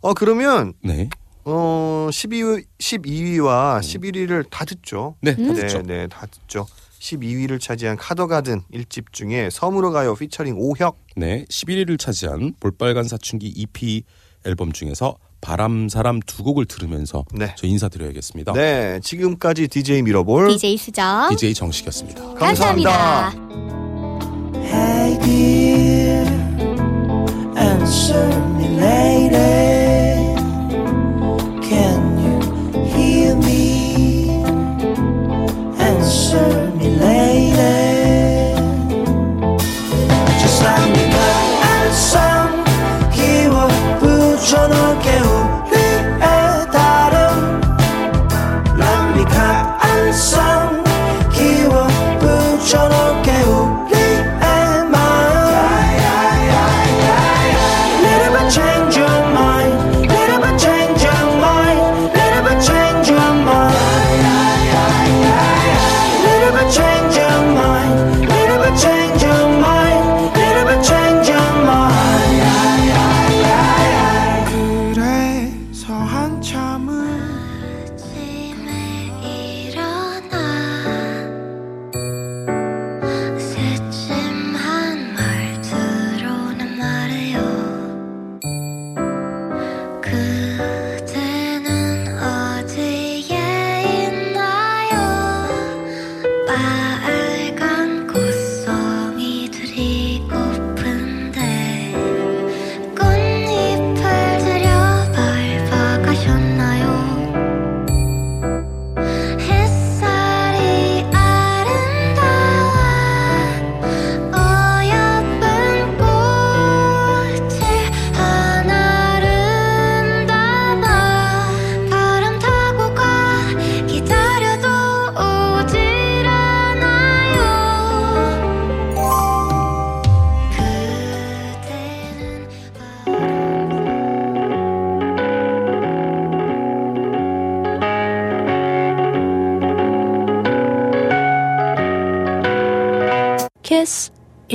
어 그러면 네. 어 12위 12위와 11위를 다 듣죠. 네, 다 음? 듣죠. 네, 네, 다 듣죠. 12위를 차지한 카더가든 1집 중에 섬으로 가요 피처링 오혁. 네, 11위를 차지한 볼빨간 사춘기 EP 앨범 중에서 바람 사람 두 곡을 들으면서 네. 저 인사드려야겠습니다. 네, 지금까지 DJ 미러볼 DJ 수정. DJ 정식이었습니다. 감사합니다. Hey answer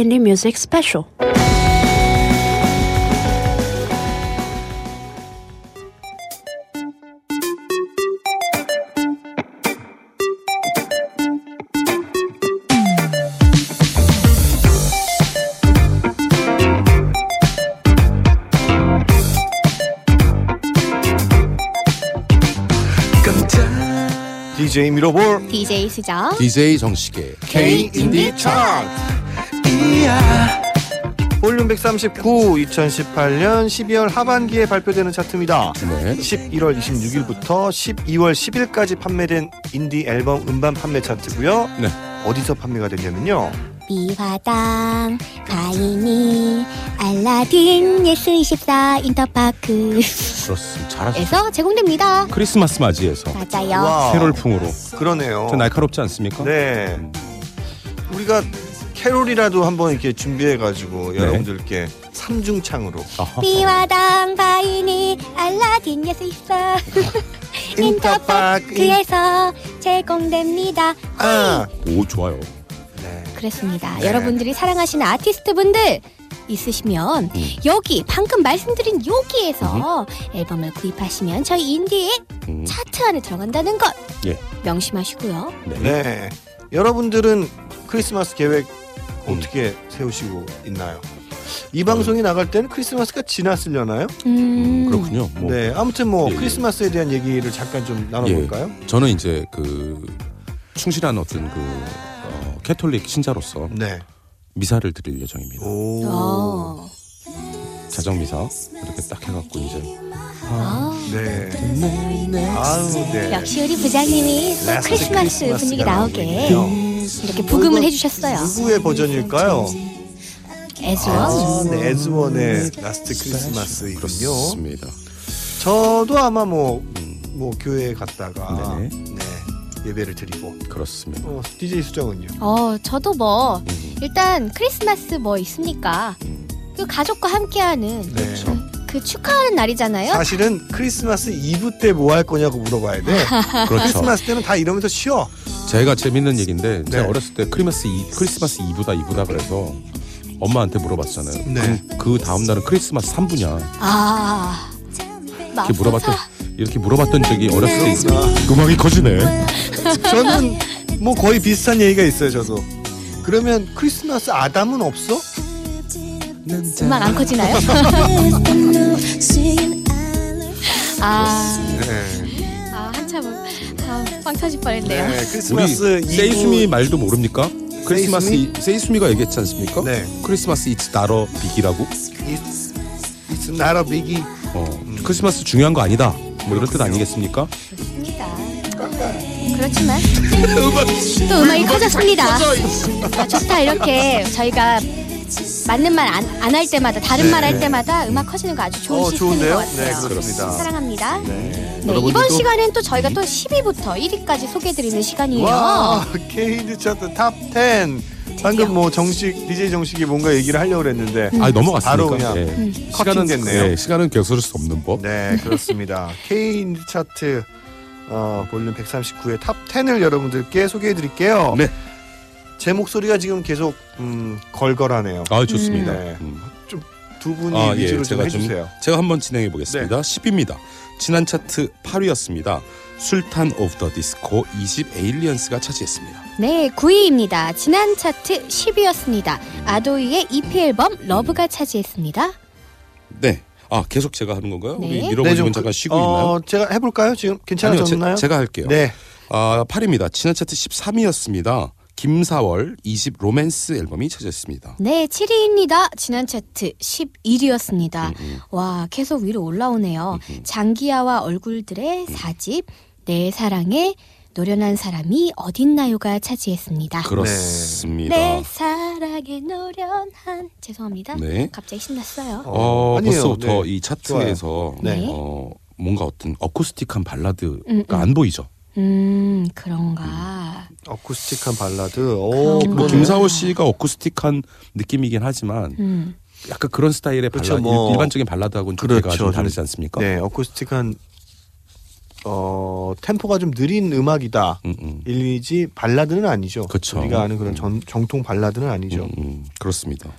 Indie Music Special. DJ 미러볼 DJ 수정. DJ 정식의 K 인디 차트. 볼륨 139 2018년 12월 하반기에 발표되는 차트입니다. 네. 11월 26일부터 12월 10일까지 판매된 인디 앨범 음반 판매 차트고요. 네. 어디서 판매가 됐냐면요. 미화당, 가인이, 알라딘, 예스24, 인터파크에서 그렇습니다. 잘하셨어요. 제공됩니다. 크리스마스 맞이해서 맞아요. 와, 캐롤풍으로 그러네요. 좀 날카롭지 않습니까? 네. 우리가 캐롤이라도 한번 이렇게 준비해가지고 네. 여러분들께 삼중창으로. 미화당, 가인이, 알라딘, 예스24, 인터파크에서 제공됩니다. 아, 오 좋아요. 네. 그렇습니다. 네. 여러분들이 사랑하시는 아티스트 분들 있으시면 음. 여기 방금 말씀드린 여기에서 앨범을 구입하시면 저희 인디의 음. 차트 안에 들어간다는 것 예. 명심하시고요. 네. 네. 여러분들은 크리스마스 계획 어떻게 세우시고 있나요? 이 방송이 나갈 때는 크리스마스가 지났으려나요? 음, 그렇군요. 뭐, 네. 아무튼 뭐 예, 예. 크리스마스에 대한 얘기를 잠깐 좀 나눠볼까요? 저는 이제 그 충실한 어떤 그 어, 캐톨릭 신자로서 네. 미사를 드릴 예정입니다. 오. 어. 자정 미사 이렇게 딱 해갖고 이제 아, 네. 아우, 네. 역시 우리 부장님이 또 Last Christmas 크리스마스가 분위기 나오게 나오군요. 이렇게 부금을 이건 해주셨어요. 누구의 버전일까요? 에즈원. 네, 에즈원의 Last Christmas이군요. 그렇습니다. 저도 아마 뭐, 뭐 교회에 갔다가 네네. 네, 예배를 드리고 그렇습니다. 어, DJ 수정은요? 어, 저도 뭐 일단 크리스마스 뭐 있습니까? 그 가족과 함께하는 네. 그 축하하는 날이잖아요. 사실은 크리스마스 이브 때 뭐 할 거냐고 물어봐야 돼. 그렇죠. 크리스마스 때는 다 이러면서 쉬어. 제가 재밌는 얘기인데 제가 네. 어렸을 때 크리스마스 이, 크리스마스 이브다 이브다 그래서 엄마한테 물어봤잖아요. 네. 그, 그 다음 날은 크리스마스 3부냐 아, 이렇게 물어봤던 이렇게 물어봤던 적이 네. 어렸을 때 있어요. 음악이 커지네. 저는 뭐 거의 비슷한 얘기가 있어요, 저도. 그러면 크리스마스 아담은 없어? 음악 안 커지나요? 아, 네. 아 한참 아, 빵 터질 뻔했네요. 네, 우리 크리스마스 세이수미 이브 말도 모릅니까? 크리스마스 세이수미? 이- 세이수미가 얘기했지 않습니까? 네. 크리스마스 이츠 나러 비기라고. It's, it's not a biggie. 어, 크리스마스 중요한 거 아니다. 뭐 이런 뜻 아니겠습니까? 좋습니다. 그렇지만 또 음악이 커졌습니다. 아, 좋다 이렇게 저희가 맞는 말 안 할 때마다 다른 네. 말 할 때마다 음악 커지는 거 아주 좋은 어, 시스템인 좋은데요? 것 같아요. 네, 그렇습니다. 사랑합니다. 네. 네, 이번 시간엔 또 저희가 또 10위부터 1위까지 소개해드리는 시간이에요. 와, K-인디 차트 Top 10. 방금 뭐 정식 DJ 정식이 뭔가 얘기를 하려고 그랬는데 음. 아 넘어갔으니까. 바로 그냥 예. 시간은 커팅됐네요. 네, 시간은 거스를 수 없는 법. 네, 그렇습니다. K-인디 차트 어, 볼륨 139의 Top 10을 여러분들께 소개해 드릴게요. 네. 제 목소리가 지금 계속 음, 걸걸하네요. 아 좋습니다. 네. 음. 두 분이 아, 예, 위주로 좀 제가 좀 해주세요. 제가 한번 진행해 보겠습니다. 네. 10위입니다. 지난 차트 8위였습니다. 술탄 오브 더 디스코 2집 Aliens가 차지했습니다. 네, 9위입니다. 지난 차트 10위였습니다. 아도이의 EP 앨범 Love가 차지했습니다. 네. 아 계속 제가 하는 건가요? 네. 우리 네, 미러버님은 좀 잠깐 그- 쉬고 어, 있나요? 제가 해볼까요? 지금 괜찮아졌나요? 제, 가 할게요. 네. 아 8위입니다. 지난 차트 13위였습니다. 김사월 20 로맨스 앨범이 차지했습니다. 네, 7위입니다. 지난 차트 11위였습니다. 음, 와, 계속 위로 올라오네요. 장기하와 얼굴들의 음. 4집 내 사랑에 노련한 사람이 어딨나요가 차지했습니다. 그렇습니다. 내 사랑에 노련한 죄송합니다. 네. 갑자기 신났어요. 어, 아니에요. 벌써부터 네. 이 차트에서 네. 어, 뭔가 어떤 어쿠스틱한 발라드가 음, 음. 안 보이죠. 음, 그런가. 어쿠스틱한 발라드. 오, 뭐 네. 김사월 씨가 어쿠스틱한 느낌이긴 하지만 음. 약간 그런 스타일의 그렇죠, 발라드 뭐. 일반적인 발라드하고는 좀 그렇죠, 좀 좀. 다르지 않습니까? 네, 어쿠스틱한 어 템포가 좀 느린 음악이다. 음, 음. 일리지 발라드는 아니죠. 그쵸. 우리가 아는 그런 전, 정통 발라드는 아니죠. 음, 음, 그렇습니다.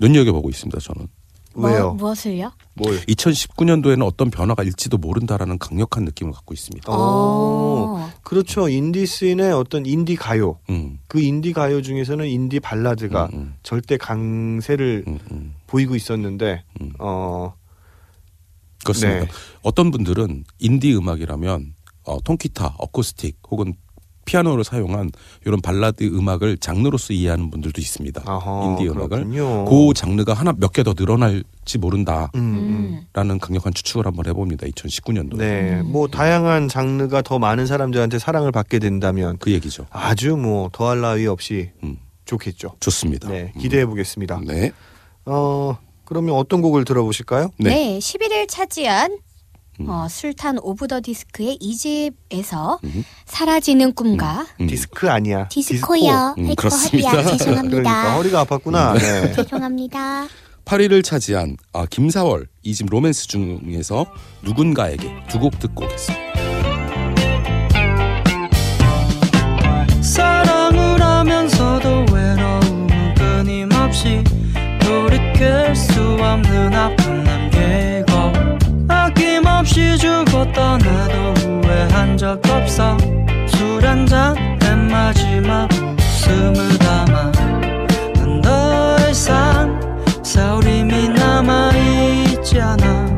눈여겨 보고 있습니다. 저는 왜요? 뭐, 무엇을요? 뭘? 2019년도에는 어떤 변화가 일지도 모른다라는 강력한 느낌을 갖고 있습니다. 어, 어. 그렇죠. 인디 씬의 어떤 인디 가요. 음, 그 인디 가요 중에서는 인디 발라드가 음, 음. 절대 강세를 음, 음. 보이고 있었는데 음. 어 그렇습니다. 네. 어떤 분들은 인디 음악이라면 어, 통기타, 어쿠스틱 혹은 피아노를 사용한 이런 발라드 음악을 장르로서 이해하는 분들도 있습니다. 아하, 인디 음악을 그렇군요. 그 장르가 하나 몇 개 더 늘어날지 모른다라는 음, 음. 강력한 추측을 한번 해봅니다. 2019년도 네, 뭐 다양한 장르가 더 많은 사람들한테 사랑을 받게 된다면 그 얘기죠. 아주 뭐 더할 나위 없이 음, 좋겠죠. 좋습니다. 네, 기대해 보겠습니다. 음, 네, 어 그러면 어떤 곡을 들어보실까요? 네. 네, 10위 차지한 음. 어, 술탄 오브 더 디스코의 2집에서 음. 사라지는 꿈과 음. 디스크 아니야. 디스코요. 음, 아이고, 그렇습니다. 허리야. 죄송합니다. 그러니까 허리가 아팠구나. 네. 죄송합니다. 8위를 차지한 아, 김사월 이집 로맨스 중에서 누군가에게 두 곡 듣고 오겠습니다. 사랑을 하면서도 외로움은 끊임없이 돌이킬 수 없는 아 주고 떠나도 후회한 적 없어. 술 한잔낸 마지막 웃음을 담아. 난 더 이상 서림이 남아있지 않아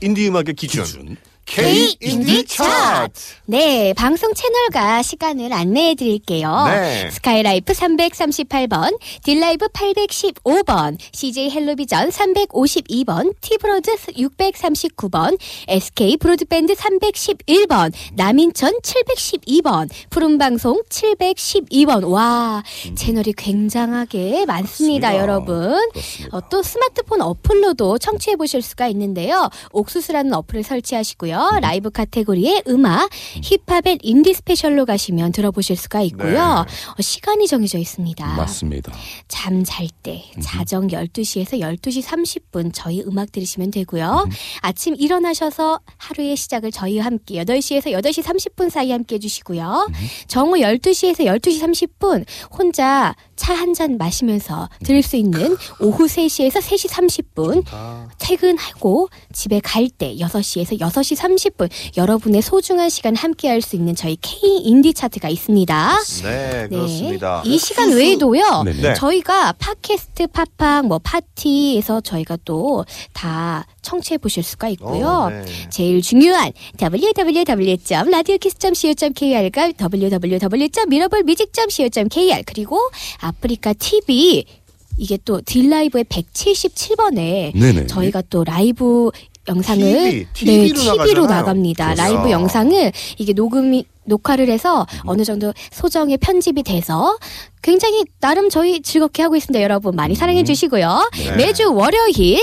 인디 음악의 기준, 기준. K. 네, 방송 채널과 시간을 안내해 드릴게요. 네. 스카이라이프 338번, 딜라이브 815번, CJ 헬로비전 352번, 티브로드 639번, SK 브로드밴드 311번, 남인천 712번, 푸른방송 712번. 와, 채널이 굉장하게 많습니다, 그렇습니다. 여러분. 그렇습니다. 어, 또 스마트폰 어플로도 청취해 보실 수가 있는데요. 옥수수라는 어플을 설치하시고요. 라이브 카테고리에 음악, 힙합 and 인디 special로 가시면 들어보실 수가 있고요. 네. 어, 시간이 정해져 있습니다. 맞습니다. 잠 잘 때 자정 12시에서 12시 30분 저희 음악 들으시면 되고요. 아침 일어나셔서 하루의 시작을 저희와 함께 8시에서 8시 30분 사이 함께 해주시고요. 정오 12시에서 12시 30분 혼자 차 한 잔 마시면서 들을 수 있는 오후 3시에서 3시 30분 아, 퇴근하고 집에 갈 때 6시에서 6시 30분 여러분의 소중한 시간 함께 할 수 있는 저희 K 인디 차트가 있습니다. 네, 그렇습니다. 이 시간 외에도요. 네네. 네. 저희가 팟캐스트, 팟빵, 뭐 파티에서 저희가 또 다 청취해 보실 수가 있고요. 어, 네. 제일 중요한 www.radiokis.co.kr과 www.mirablemusic.co.kr 그리고 아프리카 TV 이게 또 딜라이브의 177번에 네네. 저희가 또 라이브 영상을 TV, 네, TV로 TV로 나가잖아요. 나갑니다. 그렇죠. 라이브 영상을 이게 녹음이 녹화를 해서 어느 정도 소정의 편집이 돼서 굉장히 나름 저희 즐겁게 하고 있습니다. 여러분 많이 사랑해 주시고요. 네. 매주 월요일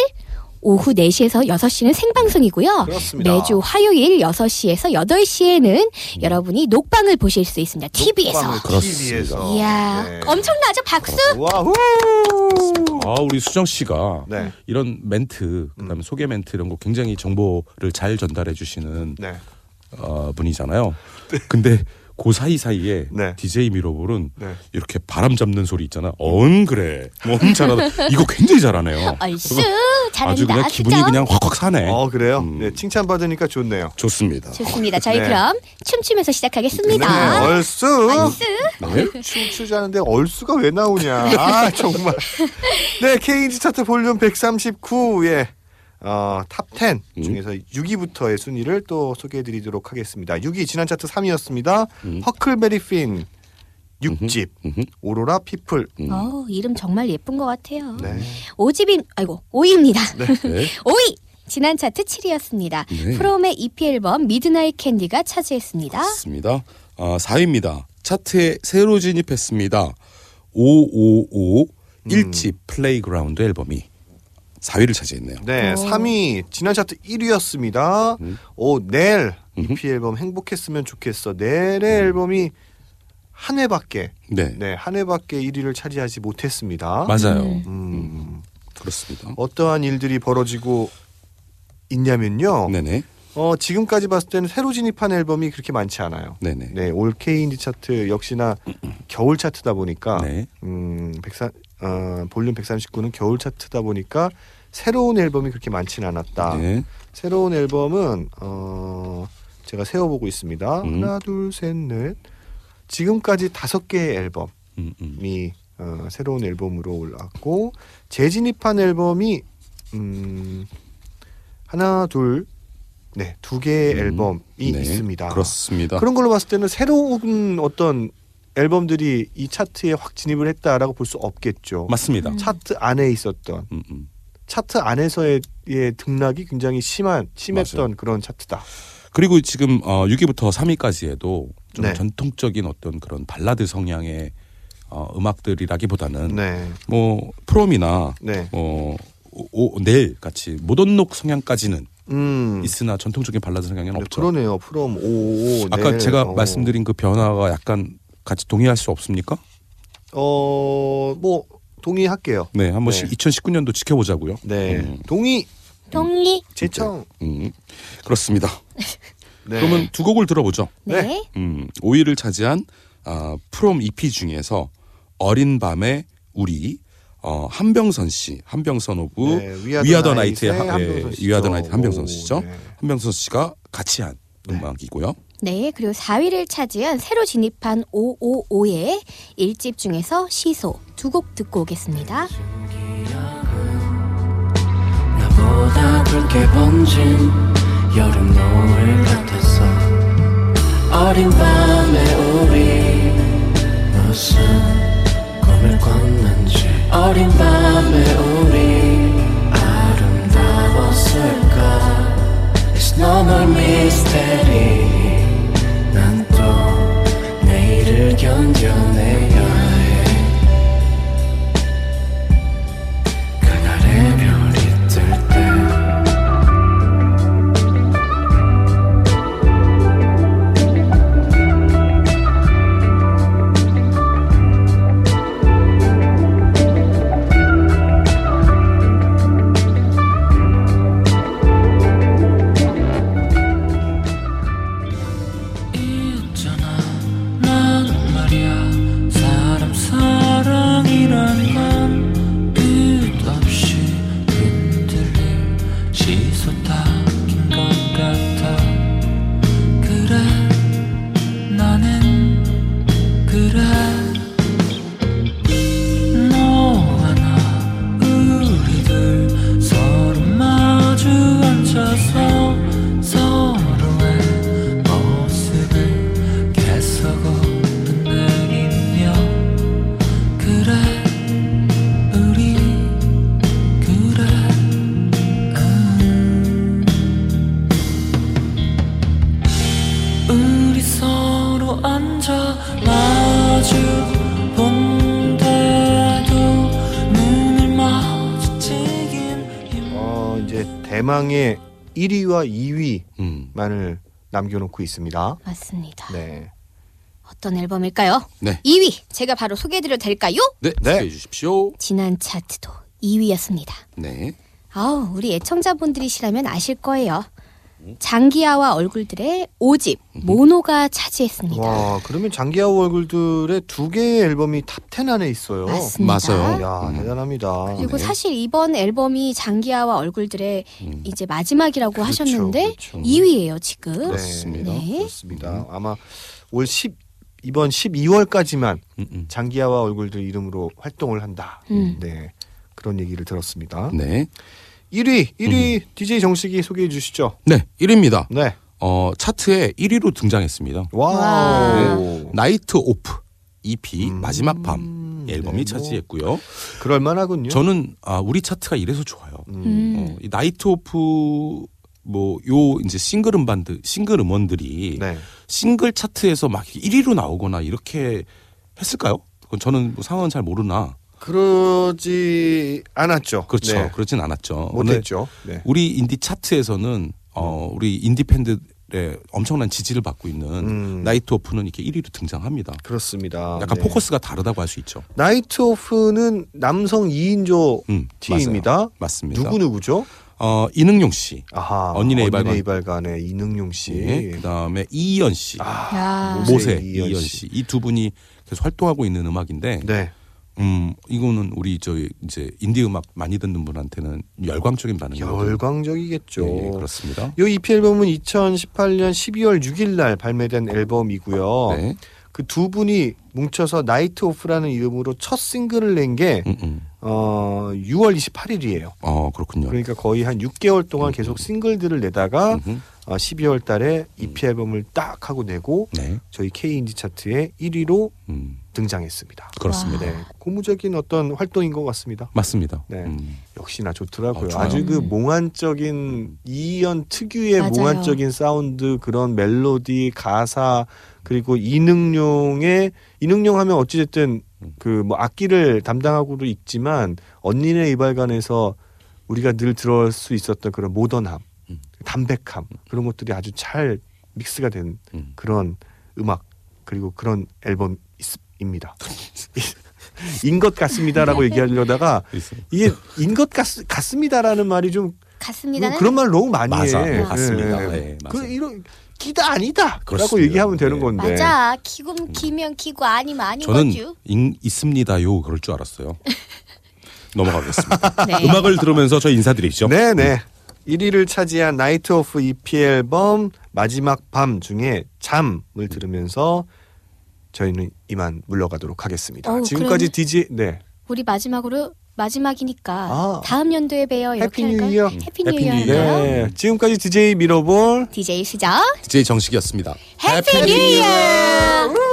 오후 4시에서 6시는 생방송이고요. 그렇습니다. 매주 화요일 6시에서 8시에는 여러분이 녹방을 보실 수 있습니다. TV에서. 그렇습니다. TV에서. 이야, 네. 엄청나죠? 박수! 와후. 아 우리 수정 씨가 네. 이런 멘트 그다음에 소개 멘트 이런 거 굉장히 정보를 잘 전달해 주시는 네. 어, 분이잖아요. 근데 그 사이 사이에 네. DJ 미러볼은 네. 이렇게 바람 잡는 소리 있잖아. 엉 그래. 엉 잘하다. 이거 굉장히 잘하네요. 얼쑤! 아주 그냥 잘한다. 기분이 수정. 그냥 확확 사네. 어, 그래요? 음. 네, 칭찬 받으니까 좋네요. 좋습니다. 좋습니다. 저희 네. 그럼 춤추면서 시작하겠습니다. 네, 얼쑤. 얼쑤! 네. 춤추자는데 얼쑤가 왜 나오냐. 아, 정말. 네, K인디 차트 볼륨 139의 어, Top10 음. 중에서 6위부터의 순위를 또 소개해 드리도록 하겠습니다. 6위 지난 차트 3위였습니다. 음. 허클베리 핀 6집 음흠. Aurora People. 음. 어, 이름 정말 예쁜 것 같아요. 네. 오집이 아이고, 5위입니다. 네. 5위! 지난 차트 7위였습니다. 네. 프롬의 EP 앨범 Midnight Candy가 차지했습니다. 맞습니다. 아, 4위입니다. 차트에 새로 진입했습니다. 555 1집 Playground 앨범이 4위를 차지했네요. 네, 오. 3위 지난 차트 1위였습니다. 음. 오, 넬 음흠. EP 앨범 행복했으면 좋겠어. 넬의 앨범이 한 회밖에 네. 네, 한 회밖에 1위를 차지하지 못했습니다. 맞아요. 음. 음, 그렇습니다. 어떠한 일들이 벌어지고 있냐면요. 네네. 어, 지금까지 봤을 때는 새로 진입한 앨범이 그렇게 많지 않아요. 네네. 네, 올 K 인디 차트 역시나 겨울 차트다 보니까 네. 음, 103 어, 볼륨 139는 겨울 차트다 보니까 새로운 앨범이 그렇게 많지는 않았다. 네. 새로운 앨범은 어, 제가 세어보고 있습니다. 음. 하나, 둘, 셋, 넷. 지금까지 다섯 개의 앨범이 음, 음. 어, 새로운 앨범으로 올라왔고 재진입한 앨범이 음, 하나, 둘, 네, 두 개의 음, 앨범이 네. 있습니다. 그렇습니다. 그런 걸로 봤을 때는 새로운 어떤 앨범들이 이 차트에 확 진입을 했다라고 볼 수 없겠죠. 맞습니다. 음. 차트 안에 있었던 음, 음. 차트 안에서의 의 등락이 굉장히 심한 심했던 맞아요. 그런 차트다. 그리고 지금 어, 6위부터 3위까지 해도 좀 네. 전통적인 어떤 그런 발라드 성향의 어, 음악들이라기보다는 네, 뭐 프롬이나 네, 뭐 오, 오, 넬 같이 모던록 성향까지는 음. 있으나 전통적인 발라드 성향은 네, 없죠. 그러네요. 프롬 555. 아까 네. 제가 어. 말씀드린 그 변화가 약간 같이 동의할 수 없습니까? 어, 뭐 동의할게요. 네, 한 번씩 네. 2019년도 지켜보자고요. 네. 음, 동의 동리. 제청. 음, 그렇습니다. 네. 그러면 두 곡을 들어보죠. 네. 음, 5위를 차지한 아, 프롬 EP 중에서 어린 밤의 우리 어, 함병선 씨, 함병선 of 네, 위아더 나이트의 예. 위아더 나이트 한병선 오, 씨죠. 네. 함병선 씨가 같이 한 음악이고요. 네, 그리고 4위를 차지한 새로 진입한 555의 1집 중에서 시소 두 곡 듣고 오겠습니다. 나보다 붉게 번진 여름 노을 같았어 어린 밤에 우리 무슨 꿈을 꿨는지 어린 밤에 우리 아름다웠을까 It's no more mystery 난 또 내일을 견뎌내야 대망의 1위와 2위만을 음, 남겨놓고 있습니다. 맞습니다. 네. 어떤 앨범일까요? 네. 2위 제가 바로 소개해드려도 될까요? 네, 네. 소개해 주십시오. 지난 차트도 2위였습니다. 네. 아우 우리 애청자분들이시라면 아실 거예요. 장기하와 얼굴들의 5집 mono가 차지했습니다. 와, 그러면 장기하와 얼굴들의 두 개의 앨범이 top 10 안에 있어요. 맞습니다. 맞아요. 야, 음. 대단합니다. 그리고 네. 사실 이번 앨범이 장기하와 얼굴들의 음. 이제 마지막이라고 그렇죠, 하셨는데 그렇죠. 2위예요 지금. 네, 그렇습니다. 네. 그렇습니다. 아마 올 10, 이번 12월까지만 음, 음. 장기하와 얼굴들 이름으로 활동을 한다. 음. 네. 그런 얘기를 들었습니다. 네. 1위, 1위 DJ 정식이 소개해 주시죠. 네, 1위입니다. 네. 어, 차트에 1위로 등장했습니다. Wow. Night Off EP 음. 마지막 밤 앨범이 네, 뭐. 차지했고요. 그럴 만하군요. 저는 아, 우리 차트가 이래서 좋아요. 음. 어, 이 Night Off 뭐 요 이제 싱글 음반들 싱글 음원들이 네. 싱글 차트에서 막 1위로 나오거나 이렇게 했을까요? 그건 저는 뭐 상황은 잘 모르나. 그러지 않았죠. 그렇죠. 네. 그렇진 않았죠. 못했죠. 네. 우리 인디 차트에서는 어 우리 인디 팬들의 엄청난 지지를 받고 있는 음. 나이트 오프는 이렇게 1위로 등장합니다. 그렇습니다. 약간 네. 포커스가 다르다고 할 수 있죠. 나이트 오프는 남성 2인조 음, 팀입니다. 맞아요. 맞습니다. 누구 누구죠? 어 이능용 씨, 아하. 언니네 이발관. 이발관의 이능용 씨. 예, 그다음에 이희연 씨, 아, 야. 모세 모세 씨. 씨, 이 두 분이 계속 활동하고 있는 음악인데, 네. 음 이거는 우리 저 이제 인디 음악 많이 듣는 분한테는 열광적인 반응이거든요. 열광적이겠죠. 예, 예, 그렇습니다. 이 EP 앨범은 2018년 12월 6일 날 발매된 앨범이고요. 네, 그 두 분이 뭉쳐서 Night Off라는 이름으로 첫 싱글을 낸게 음, 음. 어, 6월 28일이에요. 어 그렇군요. 그러니까 거의 한 6개월 동안 계속 싱글들을 내다가 음흠. 어, 12월 달에 EP 앨범을 딱 하고 내고 네, 저희 K 인디 차트에 1위로 음, 등장했습니다. 그렇습니다. 네, 고무적인 어떤 활동인 것 같습니다. 맞습니다. 네. 음. 역시나 좋더라고요. 어. 아주 그 음. 몽환적인 이이언 특유의 맞아요. 몽환적인 사운드, 그런 멜로디, 가사 그리고 이능용의 이능용 하면 어찌됐든 그 뭐 악기를 담당하고도 있지만 언니네 이발관에서 우리가 늘 들을 수 있었던 그런 모던함, 음. 담백함 그런 것들이 아주 잘 믹스가 된 음. 그런 음악 그리고 그런 앨범입니다. 인 것 같습니다라고 얘기하려다가. 이게 인 것 같습니다라는 말이 좀 같습니다는 뭐 그런 말 너무 많이 맞아. 해. 같습니다. 예. 네, 그 맞아요. 이런 기다 아니다라고 그렇습니다. 얘기하면 되는 네. 건데. 맞아. 기금 기면 기고 아니면 아닌 저는 거죠. 인- 있습니다요 그럴 줄 알았어요. 넘어가겠습니다. 네. 음악을 들으면서 저 인사드리죠. 네네. 1위를 차지한 Night Off EP 앨범 마지막 밤 중에 잠을 들으면서 저희는 이만 물러가도록 하겠습니다. 어우, 지금까지 그러면- DJ 네 우리 마지막으로 마지막이니까 아. 다음 연도에 봬요. 이렇게 Happy New 할까요? Year. Happy Happy New New Year. Year. 네. 지금까지 DJ 미러볼 DJ 수저. DJ 정식이었습니다. 해피 뉴 이어.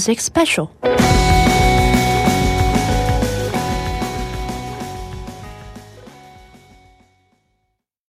Music Special.